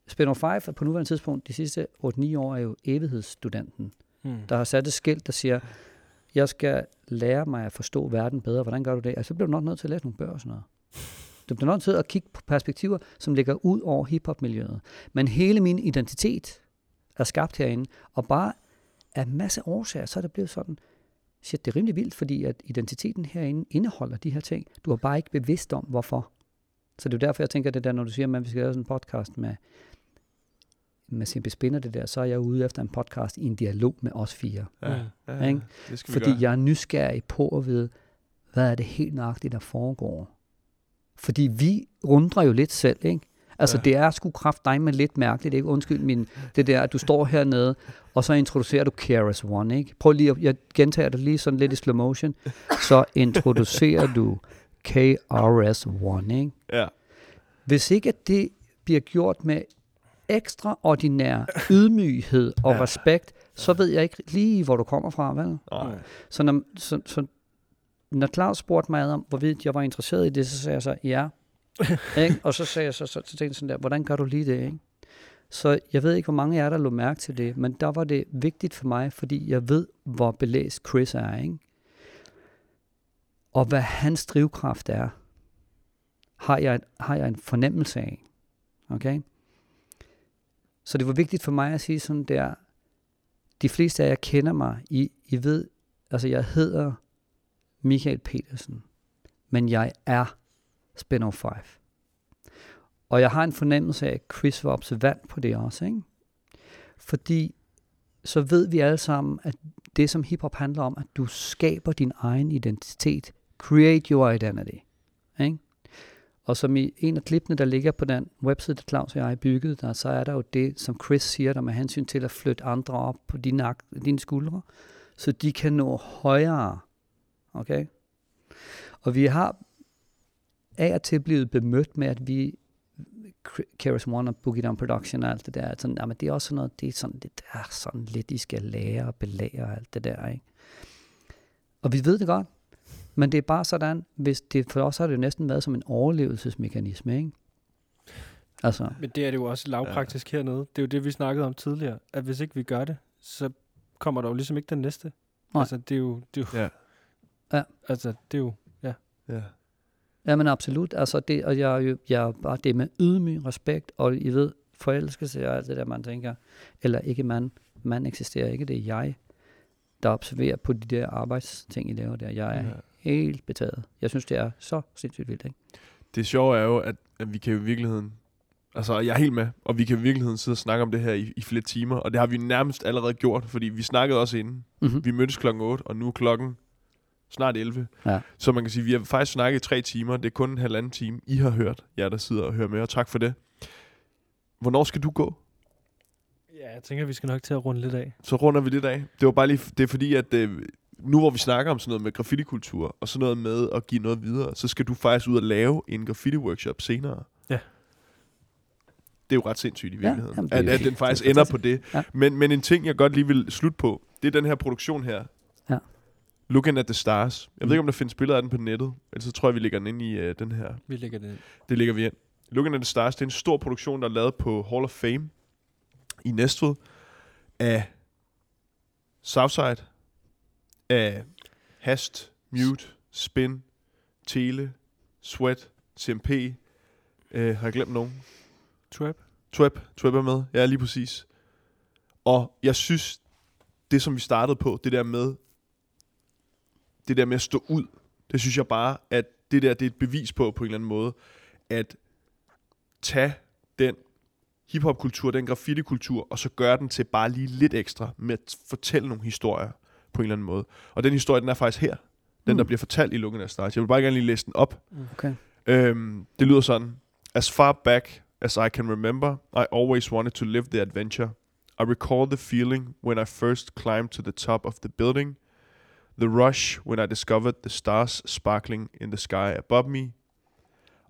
Spinner 5 er på nuværende tidspunkt, de sidste 8-9 år, er jo evighedsstudenten, Mm. der har sat et skilt, der siger, jeg skal lære mig at forstå verden bedre. Hvordan gør du det? Altså, så bliver du nok nødt til at læse nogle bøger og sådan noget. Du bliver nødt til at kigge på perspektiver, som ligger ud over hiphop-miljøet. Men hele min identitet er skabt herinde, og bare af en masse årsager, så er det blevet sådan, shit, det er rimelig vildt, fordi at identiteten herinde indeholder de her ting. Du er bare ikke bevidst om, hvorfor. Så det er jo derfor, jeg tænker det der, når du siger, at vi skal lave sådan en podcast med, med Simpe Spinner det der, så er jeg ude efter en podcast i en dialog med os fire. Ja. Mm. Ja, Ikke? Det skal vi Fordi gøre. jeg er nysgerrig på at vide, hvad er det helt nøjagtigt, der foregår. Fordi vi undrer jo lidt selv, ikke? Altså, Ja. det er sgu kraft dig med lidt mærkeligt, ikke? Undskyld min, det der, at du står hernede, og så introducerer du KRS One, ikke? Prøv lige at, jeg gentager det lige sådan lidt i slow motion. Så introducerer du KRS ikke? Ja. Hvis ikke at det bliver gjort med ekstraordinær ydmyghed og Ja. ja. respekt, så ved jeg ikke lige, hvor du kommer fra, vel? Nej. Så når, så, så, når Claus spurgte mig om, hvorvidt jeg var interesseret i det, så sagde jeg så, ja. ikke? Og så sagde jeg så, så, så tænkte sådan der, hvordan gør du lige det? Ikke? Så jeg ved ikke, hvor mange af jer, der lå mærke til det, men der var det vigtigt for mig, fordi jeg ved, hvor belæst Chris er. Ikke? Og hvad hans drivkraft er, har jeg, har jeg en fornemmelse af. Okay? Så det var vigtigt for mig at sige sådan der, de fleste af jer kender mig, I, I ved, altså jeg hedder Michael Petersen, men jeg er Spin 5. Og jeg har en fornemmelse af, at Chris var observant på det også, ikke? Fordi så ved vi alle sammen, at det som hiphop handler om, at du skaber din egen identitet. Create your identity. Ikke? Og som i en af klippene, der ligger på den website, der Claus og jeg byggede, der, så er der jo det, som Chris siger der med hensyn til at flytte andre op på dine, ak- dine skuldre, så de kan nå højere. Okay? Og vi har af og til blevet bemødt med, at vi Keras One og Boogie Down Production og alt det der, sådan, jamen det er også sådan noget, det er sådan lidt, er sådan lidt, I skal lære og belære og alt det der, ikke? Og vi ved det godt, men det er bare sådan, hvis det, for os har det jo næsten været som en overlevelsesmekanisme, ikke? Altså, Men det er det jo også lavpraktisk ja. hernede. Det er jo det, vi snakkede om tidligere. At hvis ikke vi gør det, så kommer der jo ligesom ikke den næste. Nej. Altså, det er jo... Det er jo Ja. Ja. Altså, det er jo... Ja. Ja. Ja, men absolut. Altså det, og jeg, er jeg er bare det med ydmyg respekt, og I ved, forelskelse og alt det der, man tænker. Eller ikke man. Man eksisterer ikke, det er jeg, der observerer på de der arbejdsting, I laver der. Jeg er ja. helt betaget. Jeg synes, det er så sindssygt vildt, ikke? Det sjove er jo, at, at vi kan jo i virkeligheden... Altså, jeg er helt med, og vi kan i virkeligheden sidde og snakke om det her i, i flere timer, og det har vi nærmest allerede gjort, fordi vi snakkede også inden. Mm-hmm. Vi mødtes klokken 8, og nu er klokken snart 11. Ja. Så man kan sige, at vi har faktisk snakket i tre timer. Det er kun en halvanden time, I har hørt, jer der sidder og hører med, og tak for det. Hvornår skal du gå? Ja, jeg tænker, vi skal nok til at runde lidt af. Så runder vi lidt af. Det var bare lige, det er fordi, at øh, nu hvor vi snakker om sådan noget med graffiti-kultur, og sådan noget med at give noget videre, så skal du faktisk ud og lave en graffiti-workshop senere. Ja. Det er jo ret sindssygt i virkeligheden, jamen, det ja, er at, at den faktisk det er ender på det. Ja. Men, men en ting, jeg godt lige vil slutte på, det er den her produktion her. Looking at the Stars. Jeg ved Mm. ikke, om der findes billeder af den på nettet, ellers så tror jeg, vi lægger den ind i øh, den her Vi lægger det ind. det ligger vi ind. Looking at the Stars, det er en stor produktion, der er lavet på Hall of Fame i Næstved af Southside, af Hast, Mute, Spin, Tele, Sweat, CMP. Øh, har jeg glemt nogen? Trap. Tweb, Tweb er med. Ja, lige præcis. Og jeg synes, det som vi startede på, det der med, det der med at stå ud, det synes jeg bare, at det der, det er et bevis på, på en eller anden måde, at tage den hiphop-kultur, den graffiti-kultur, og så gøre den til bare lige lidt ekstra med at fortælle nogle historier på en eller anden måde. Og den historie, den er faktisk her. Den, Mm. der bliver fortalt i Looking at Stars. Jeg vil bare gerne lige læse den op. Okay. Um, det lyder sådan. As far back as I can remember, I always wanted to live the adventure. I recall the feeling when I first climbed to the top of the building, the rush when I discovered the stars sparkling in the sky above me.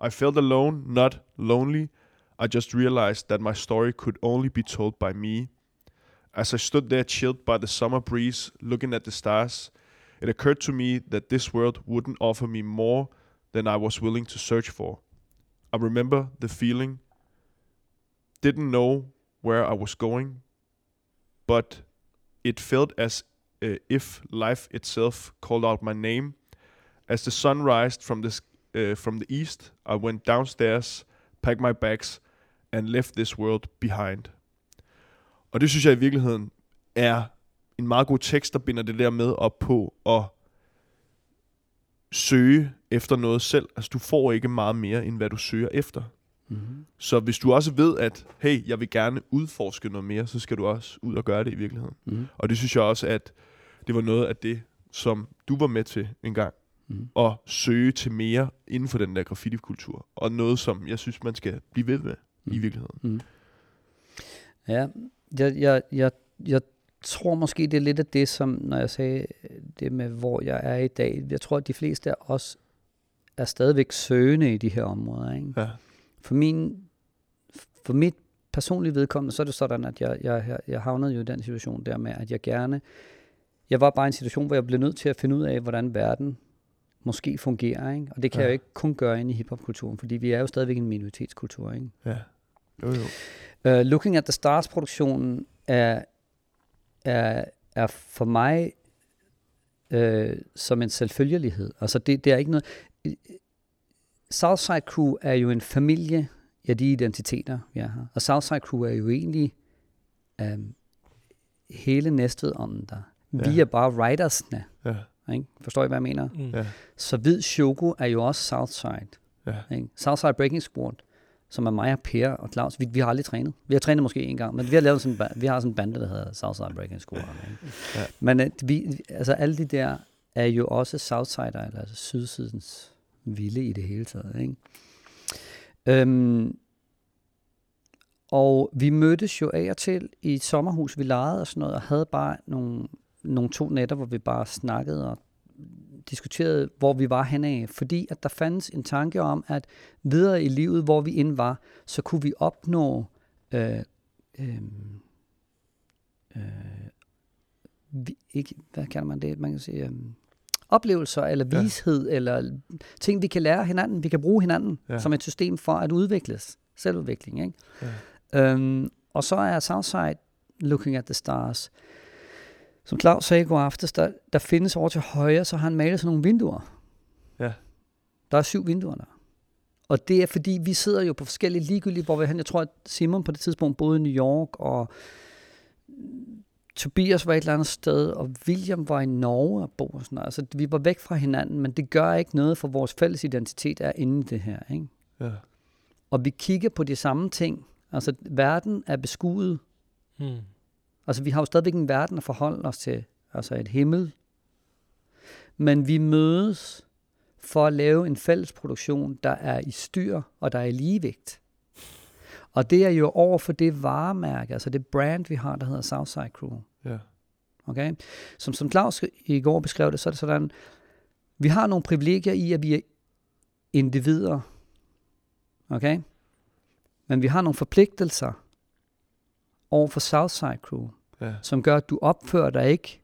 I felt alone, not lonely. I just realized that my story could only be told by me. As I stood there chilled by the summer breeze, looking at the stars, it occurred to me that this world wouldn't offer me more than I was willing to search for. I remember the feeling. Didn't know where I was going, but it felt as uh, if life itself called out my name. As the sun rised from the uh, from the east, I went downstairs, packed my bags, and left this world behind. Og det synes jeg i virkeligheden er en meget god tekst, der binder det der med op på at søge efter noget selv. Altså, du får ikke meget mere, end hvad du søger efter. Mm-hmm. Så hvis du også ved, at hey, jeg vil gerne udforske noget mere, så skal du også ud og gøre det i virkeligheden. Mm-hmm. Og det synes jeg også, at det var noget af det, som du var med til en gang. Mm-hmm. At søge til mere inden for den der graffiti-kultur. Og noget, som jeg synes, man skal blive ved med mm. i Mm. virkeligheden. Mm. Ja, jeg, jeg, jeg, jeg tror måske, det er lidt af det, som når jeg sagde det med, hvor jeg er i dag. Jeg tror, at de fleste af os er stadigvæk søgende i de her områder. Ikke? Ja. For, min, for mit personlige vedkommende, så er det sådan, at jeg, jeg, jeg- havnede jo i den situation der med, at jeg gerne... Jeg var bare i en situation, hvor jeg blev nødt til at finde ud af, hvordan verden måske fungerer. Ikke? Og det kan Ja. jeg jo ikke kun gøre inde i hiphop-kulturen, fordi vi er jo stadigvæk en minoritetskultur. Ikke? Ja. Jo, jo. Uh, Looking at the Stars-produktionen er, er, er for mig uh, som en selvfølgelighed. Altså det, det er ikke noget... Southside Crew er jo en familie af de identiteter, vi har. Og Southside Crew er jo egentlig um, hele næstved om der. Vi Ja. er bare writersne. Ja. Ikke? Forstår I, hvad jeg mener? Mm. Ja. Så Hvid Choco er jo også Southside. Ja. Ikke? Southside Breaking Squad, som er mig og Per og Claus. Vi, vi har aldrig trænet. Vi har trænet måske en gang, men vi har lavet sådan vi har sådan en bande, der hedder Southside Breaking Squad. Ikke? Ja. Men uh, vi, altså alle de der er jo også Southsider, eller altså sydsidens vilde i det hele taget. Ikke? Øhm, og vi mødtes jo af og til i et sommerhus, vi lejede og sådan noget, og havde bare nogle, nogle to nætter, hvor vi bare snakkede og diskuterede, hvor vi var henad. Fordi at der fandtes en tanke om, at videre i livet, hvor vi end var, så kunne vi opnå øh, øh, øh, vi, ikke, hvad kalder man det? Man kan sige, øh, oplevelser eller vished, ja. eller ting, vi kan lære hinanden, vi kan bruge hinanden Ja. som et system for at udvikles. Selvudvikling, ikke? Ja. Øhm, og så er Southside Looking at the Stars. Som Claus sagde i går aftes, der, der findes over til højre, så har han malet sådan nogle vinduer. Ja. Der er syv vinduer der. og det er fordi, vi sidder jo på forskellige ligegyldige, hvor vi, han, jeg tror, at Simon på det tidspunkt boede i New York, og Tobias var et eller andet sted, og William var i Norge og bo og sådan noget. Altså, vi var væk fra hinanden, men det gør ikke noget, for vores fælles identitet er inde i det her. Ikke? Ja. Og vi kigger på de samme ting. Altså, verden er beskuet. Mm. Altså, vi har jo stadigvæk en verden at forholde os til. Altså et himmel. Men vi mødes for at lave en fælles produktion, der er i styr, og der er i ligevægt. Og det er jo over for det varemærke, altså det brand, vi har, der hedder Southside Crew. Ja. Okay? Som, som Claus i går beskrev det, så er det sådan, vi har nogle privilegier i, at vi er individer. Okay? Men vi har nogle forpligtelser over for Southside Crew, Ja. som gør, at du opfører dig ikke,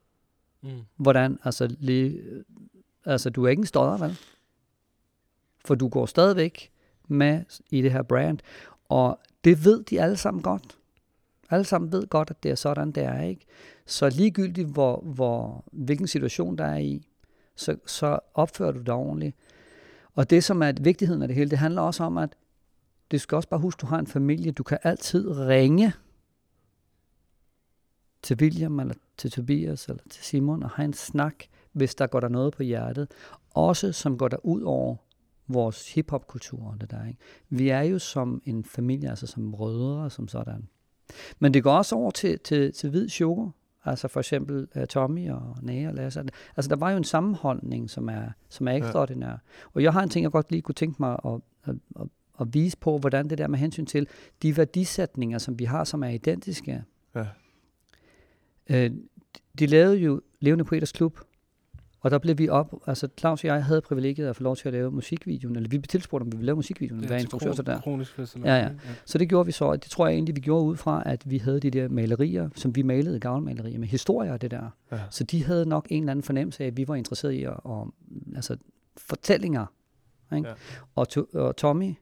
Mm. hvordan, altså, lige, altså du er ikke en stodder, vel? For du går stadigvæk med i det her brand, og det ved de alle sammen godt. Alle sammen ved godt, at det er sådan, det er, ikke? Så ligegyldigt, hvor, hvor, hvilken situation der er i, så, så opfører du dig ordentligt. Og det, som er vigtigheden af det hele, det handler også om, at du skal også bare huske, at du har en familie. Du kan altid ringe til William, eller til Tobias, eller til Simon, og have en snak, hvis der går der noget på hjertet. Også som går der ud over vores hiphop-kultur og det der. Ikke? Vi er jo som en familie, altså som brødre, som sådan. Men det går også over til, til, til hvid sugar. Altså for eksempel uh, Tommy og Nea og Lasse. Altså der var jo en sammenholdning, som er, som er ekstraordinær. Ja. Og jeg har en ting, jeg godt lige kunne tænke mig at, at, at, at vise på, hvordan det der med hensyn til de værdisætninger, som vi har, som er identiske. Ja. Øh, de lavede jo Levende Poeters Klub, og der blev vi op, altså Claus og jeg havde privilegiet at få lov til at lave musikvideoen, eller vi blev tilspurgt, om vi ville lave musikvideoen, hvad instruktør så der. Kronisk festival. Ja, ja. Så det gjorde vi så, og det tror jeg egentlig, vi gjorde ud fra, at vi havde de der malerier, som vi malede, gavlmalerier med historier og det der. Ja. Så de havde nok en eller anden fornemmelse af, at vi var interesseret i at, og, altså, fortællinger. Ikke? Ja. Og, to, og Tommy,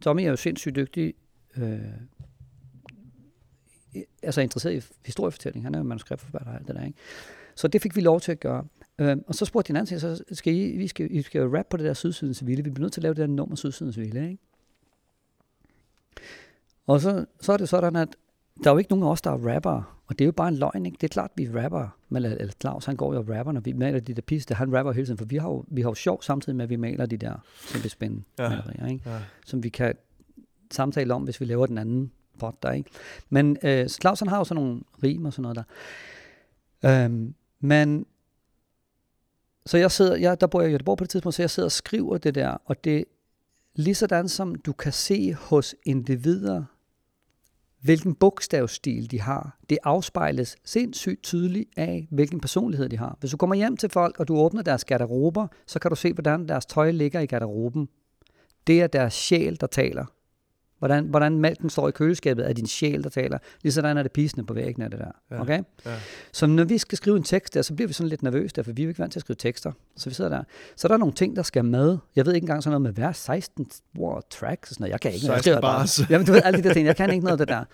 Tommy er jo sindssygt dygtig, øh, altså interesseret i historiefortælling. Han er jo manuskriptforfatter og alt det der. Ikke? Så det fik vi lov til at gøre. Øh, og så spurgte de en anden til, så skal I, vi skal, I skal jo rap på det der Sydsidens Ville. Vi bliver nødt til at lave det der nummer Sydsidens Ville. Ikke? Og så, så er det sådan, at der er jo ikke nogen af os, der er rappere. Og det er jo bare en løgn, ikke? Det er klart, vi er rappere. Men, eller, eller Claus, han går jo og rapper, når vi maler de der piste. Han rapper hele tiden, for vi har jo, vi har jo sjov samtidig med, at vi maler de der kæmpe spændende Ja. malerier, ikke? Ja. Som vi kan samtale om, hvis vi laver den anden pot der, ikke? Men øh, Claus, han har jo sådan nogle rim og sådan noget der. Øhm, men så jeg sidder, jeg, der bor jeg i Göteborg på det tidspunkt, så jeg sidder og skriver det der, og det lige sådan som du kan se hos individer, hvilken bogstavstil de har. Det afspejles sindssygt tydeligt af, hvilken personlighed de har. Hvis du kommer hjem til folk, og du åbner deres garderober, så kan du se, hvordan deres tøj ligger i garderoben. Det er deres sjæl, der taler. Hvordan, hvordan mælken står i køleskabet, er din sjæl, der taler. Lige sådan er det pisende på væggen af det der. Ja. Okay? Ja. Så når vi skal skrive en tekst der, så bliver vi sådan lidt nervøse, der, for vi er jo ikke vant til at skrive tekster. Så vi sidder der. Så er der nogle ting, der skal med. Jeg ved ikke engang sådan noget med hver 16 ord tracks og sådan noget. Jeg kan ikke noget. Jeg 16 skriver bare- bars. Jamen, du ved, alle de der ting. Jeg kan ikke noget af det der.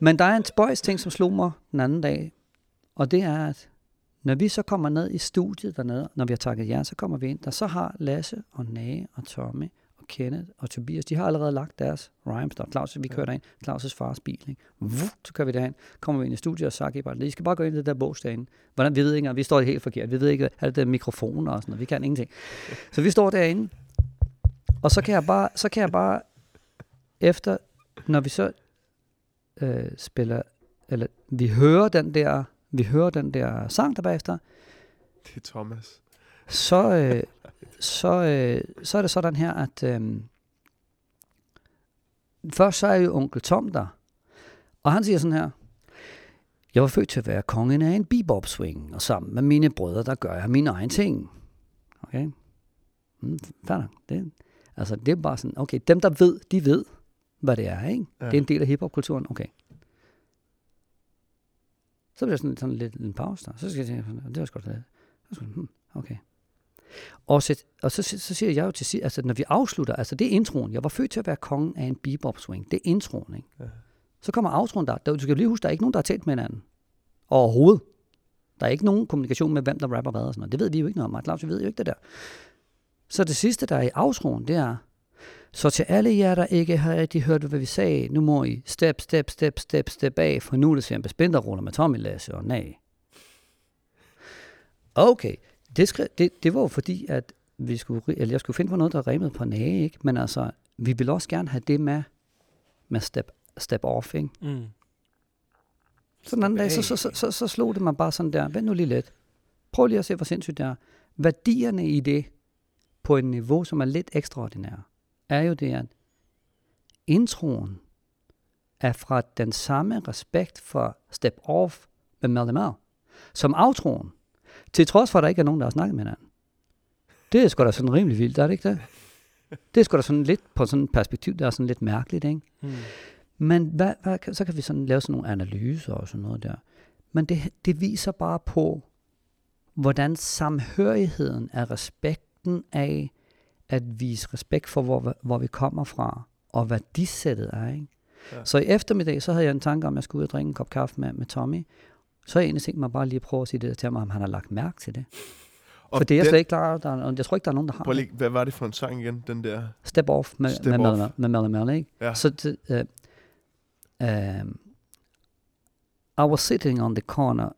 Men der er en spøjs ting, som slog mig den anden dag. Og det er, at når vi så kommer ned i studiet dernede, når vi har takket jer, så kommer vi ind, der så har Lasse og Nage og Tommy og Kenneth og Tobias, de har allerede lagt deres rhymes der. Claus, vi kører derind. Claus' fars bil, ikke? Vuh, så kører vi derhen. Kommer vi ind i studiet og sagt, I bare, I skal bare gå ind i det der bogs derinde. Hvordan, vi ved ikke engang, vi står helt forkert. Vi ved ikke, hvad det der mikrofoner og sådan noget. Vi kan ingenting. Så vi står derinde, og så kan jeg bare, så kan jeg bare efter, når vi så øh, spiller, eller vi hører den der, vi hører den der sang der bagefter, Det er Thomas. så, øh, så, øh, så er det sådan her, at øh, først så er jo onkel Tom der, og han siger sådan her, jeg var født til at være kongen af en bebop swing, og sammen med mine brødre, der gør jeg mine egne ting. Okay? Mm, nok. det, altså, det er bare sådan, okay, dem der ved, de ved, hvad det er, ikke? Ja. Det er en del af hiphop-kulturen, okay. Så bliver der sådan, sådan lidt en pause der. Så skal jeg tænke, det var sgu da, hmm, okay. Og, så, og så, så siger jeg jo til sidst, altså når vi afslutter, altså det er introen. Jeg var født til at være kongen af en bebop swing. Det er introen, ikke? Ja. Så kommer outroen der. Du skal lige huske, der er ikke nogen, der har talt med hinanden. Overhovedet. Der er ikke nogen kommunikation med, hvem der rapper hvad og sådan noget. Det ved vi jo ikke noget om. Claus, vi ved jo ikke det der. Så det sidste, der er i outroen, det er, Så til alle jer, der ikke har rigtig hørt, hvad vi sagde, nu må I step, step, step, step, step af, for nu er det simpelthen bespændte ruller med Tommy Lasse og nej. Okay, det, skrev, det, det var jo fordi, at vi skulle, eller jeg skulle finde på noget, der rimede på nage, ikke? Men altså, vi vil også gerne have det med, med step, step off, ikke? Mm. Så den anden dag, så, så, så, så, så slog det mig bare sådan der, vent nu lige lidt. Prøv lige at se, hvor sindssygt det er. Værdierne i det, på et niveau, som er lidt ekstraordinær, er jo det, at introen er fra den samme respekt for Step Off med Mel, som outroen, til trods for, at der ikke er nogen, der har snakket med hinanden. Det er sgu da sådan rimelig vildt, er det ikke det? Det er sgu da sådan lidt på sådan et perspektiv, der er sådan lidt mærkeligt, ikke? Mm. Men hvad, hvad, så kan vi sådan lave sådan nogle analyser og sådan noget der. Men det, det viser bare på, hvordan samhørigheden af respekten af at vise respekt for, hvor, hvor vi kommer fra, og hvad de sættet er. Ikke? Ja. Så i eftermiddag, så havde jeg en tanke om, at jeg skulle ud og drikke en kop kaffe med, med Tommy. Så har jeg egentlig tænkt mig bare lige at prøve at sige det til ham, om han har lagt mærke til det. Og For det er jeg slet ikke klar, der, er- jeg tror ikke, der er nogen, der har lige, hvad var det for en sang igen, den der? Step off med, Step med, off. med, med, med, med, ikke? Ja. Så det, uh, um, I was sitting on the corner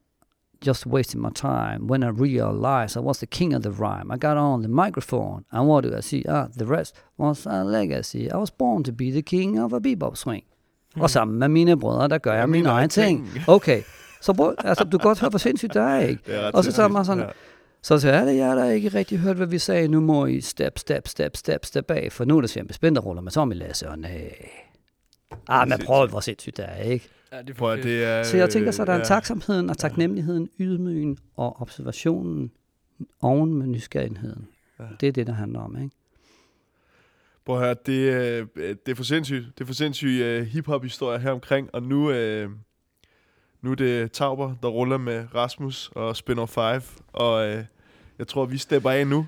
just wasting my time when I realized I was the king of the rhyme. I got on the microphone and what do I see? Ah, the rest was a legacy. I was born to be the king of a bebop swing. Mm. Og sammen med mine brødre, der gør jeg min egen ting. Okay, så prøv, altså, du kan godt høre, hvor sindssygt det er, ikke? Det er Og så tager sindssygt. man sådan- Ja. Så til alle jer, der ikke rigtig hørt, hvad vi sagde, nu må I step, step, step, step, step af, for nu er det simpelthen spændende ruller med Tommy Lasse, og nej. Ah, men prøv, hvor sindssygt det er, ikke? Ja, det er Prøv det er... Så jeg tænker så, der er en ja. taksomheden og taknemmeligheden, ydmygen og observationen oven med nysgerrigheden. Ja. Det er det, der handler om, ikke? Prøv at høre, det, øh, det er for sindssygt. Det er for sindssygt uh, hip-hop-historie her omkring, og nu, uh, nu er det Tauber, der ruller med Rasmus og Spinner 5, og uh, jeg tror, vi stepper af nu.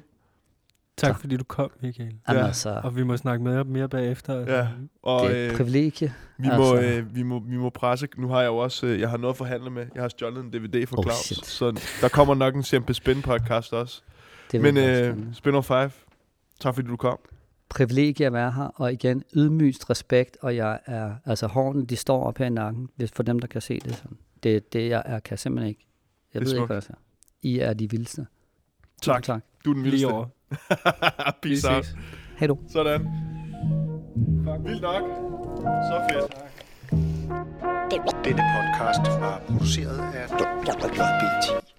Tak fordi du kom, Michael. Jamen Ja. altså, Og vi må snakke mere, mere bagefter. Ja. Og det er et øh, privilegie. vi, må, altså. øh, vi, må, vi må presse. Nu har jeg jo også øh, jeg har noget at forhandle med. Jeg har stjålet en DVD fra Oh, Claus, shit. så der kommer nok en CMP Spin podcast også. Det Men øh. Spinner 5, tak fordi du kom. privilegie at være her, og igen, ydmygst respekt, og jeg er, altså hårene, de står op her i nakken, hvis for dem, der kan se det sådan. Det, det jeg er, kan simpelthen ikke. Jeg Det er ved ikke, smukt. hvad jeg siger. I er de vildeste. Tak. tak. Du er den vildeste. Lige over. Peace out. Hej du. Sådan. Vildt nok. Så fedt. Denne podcast var produceret af WBT.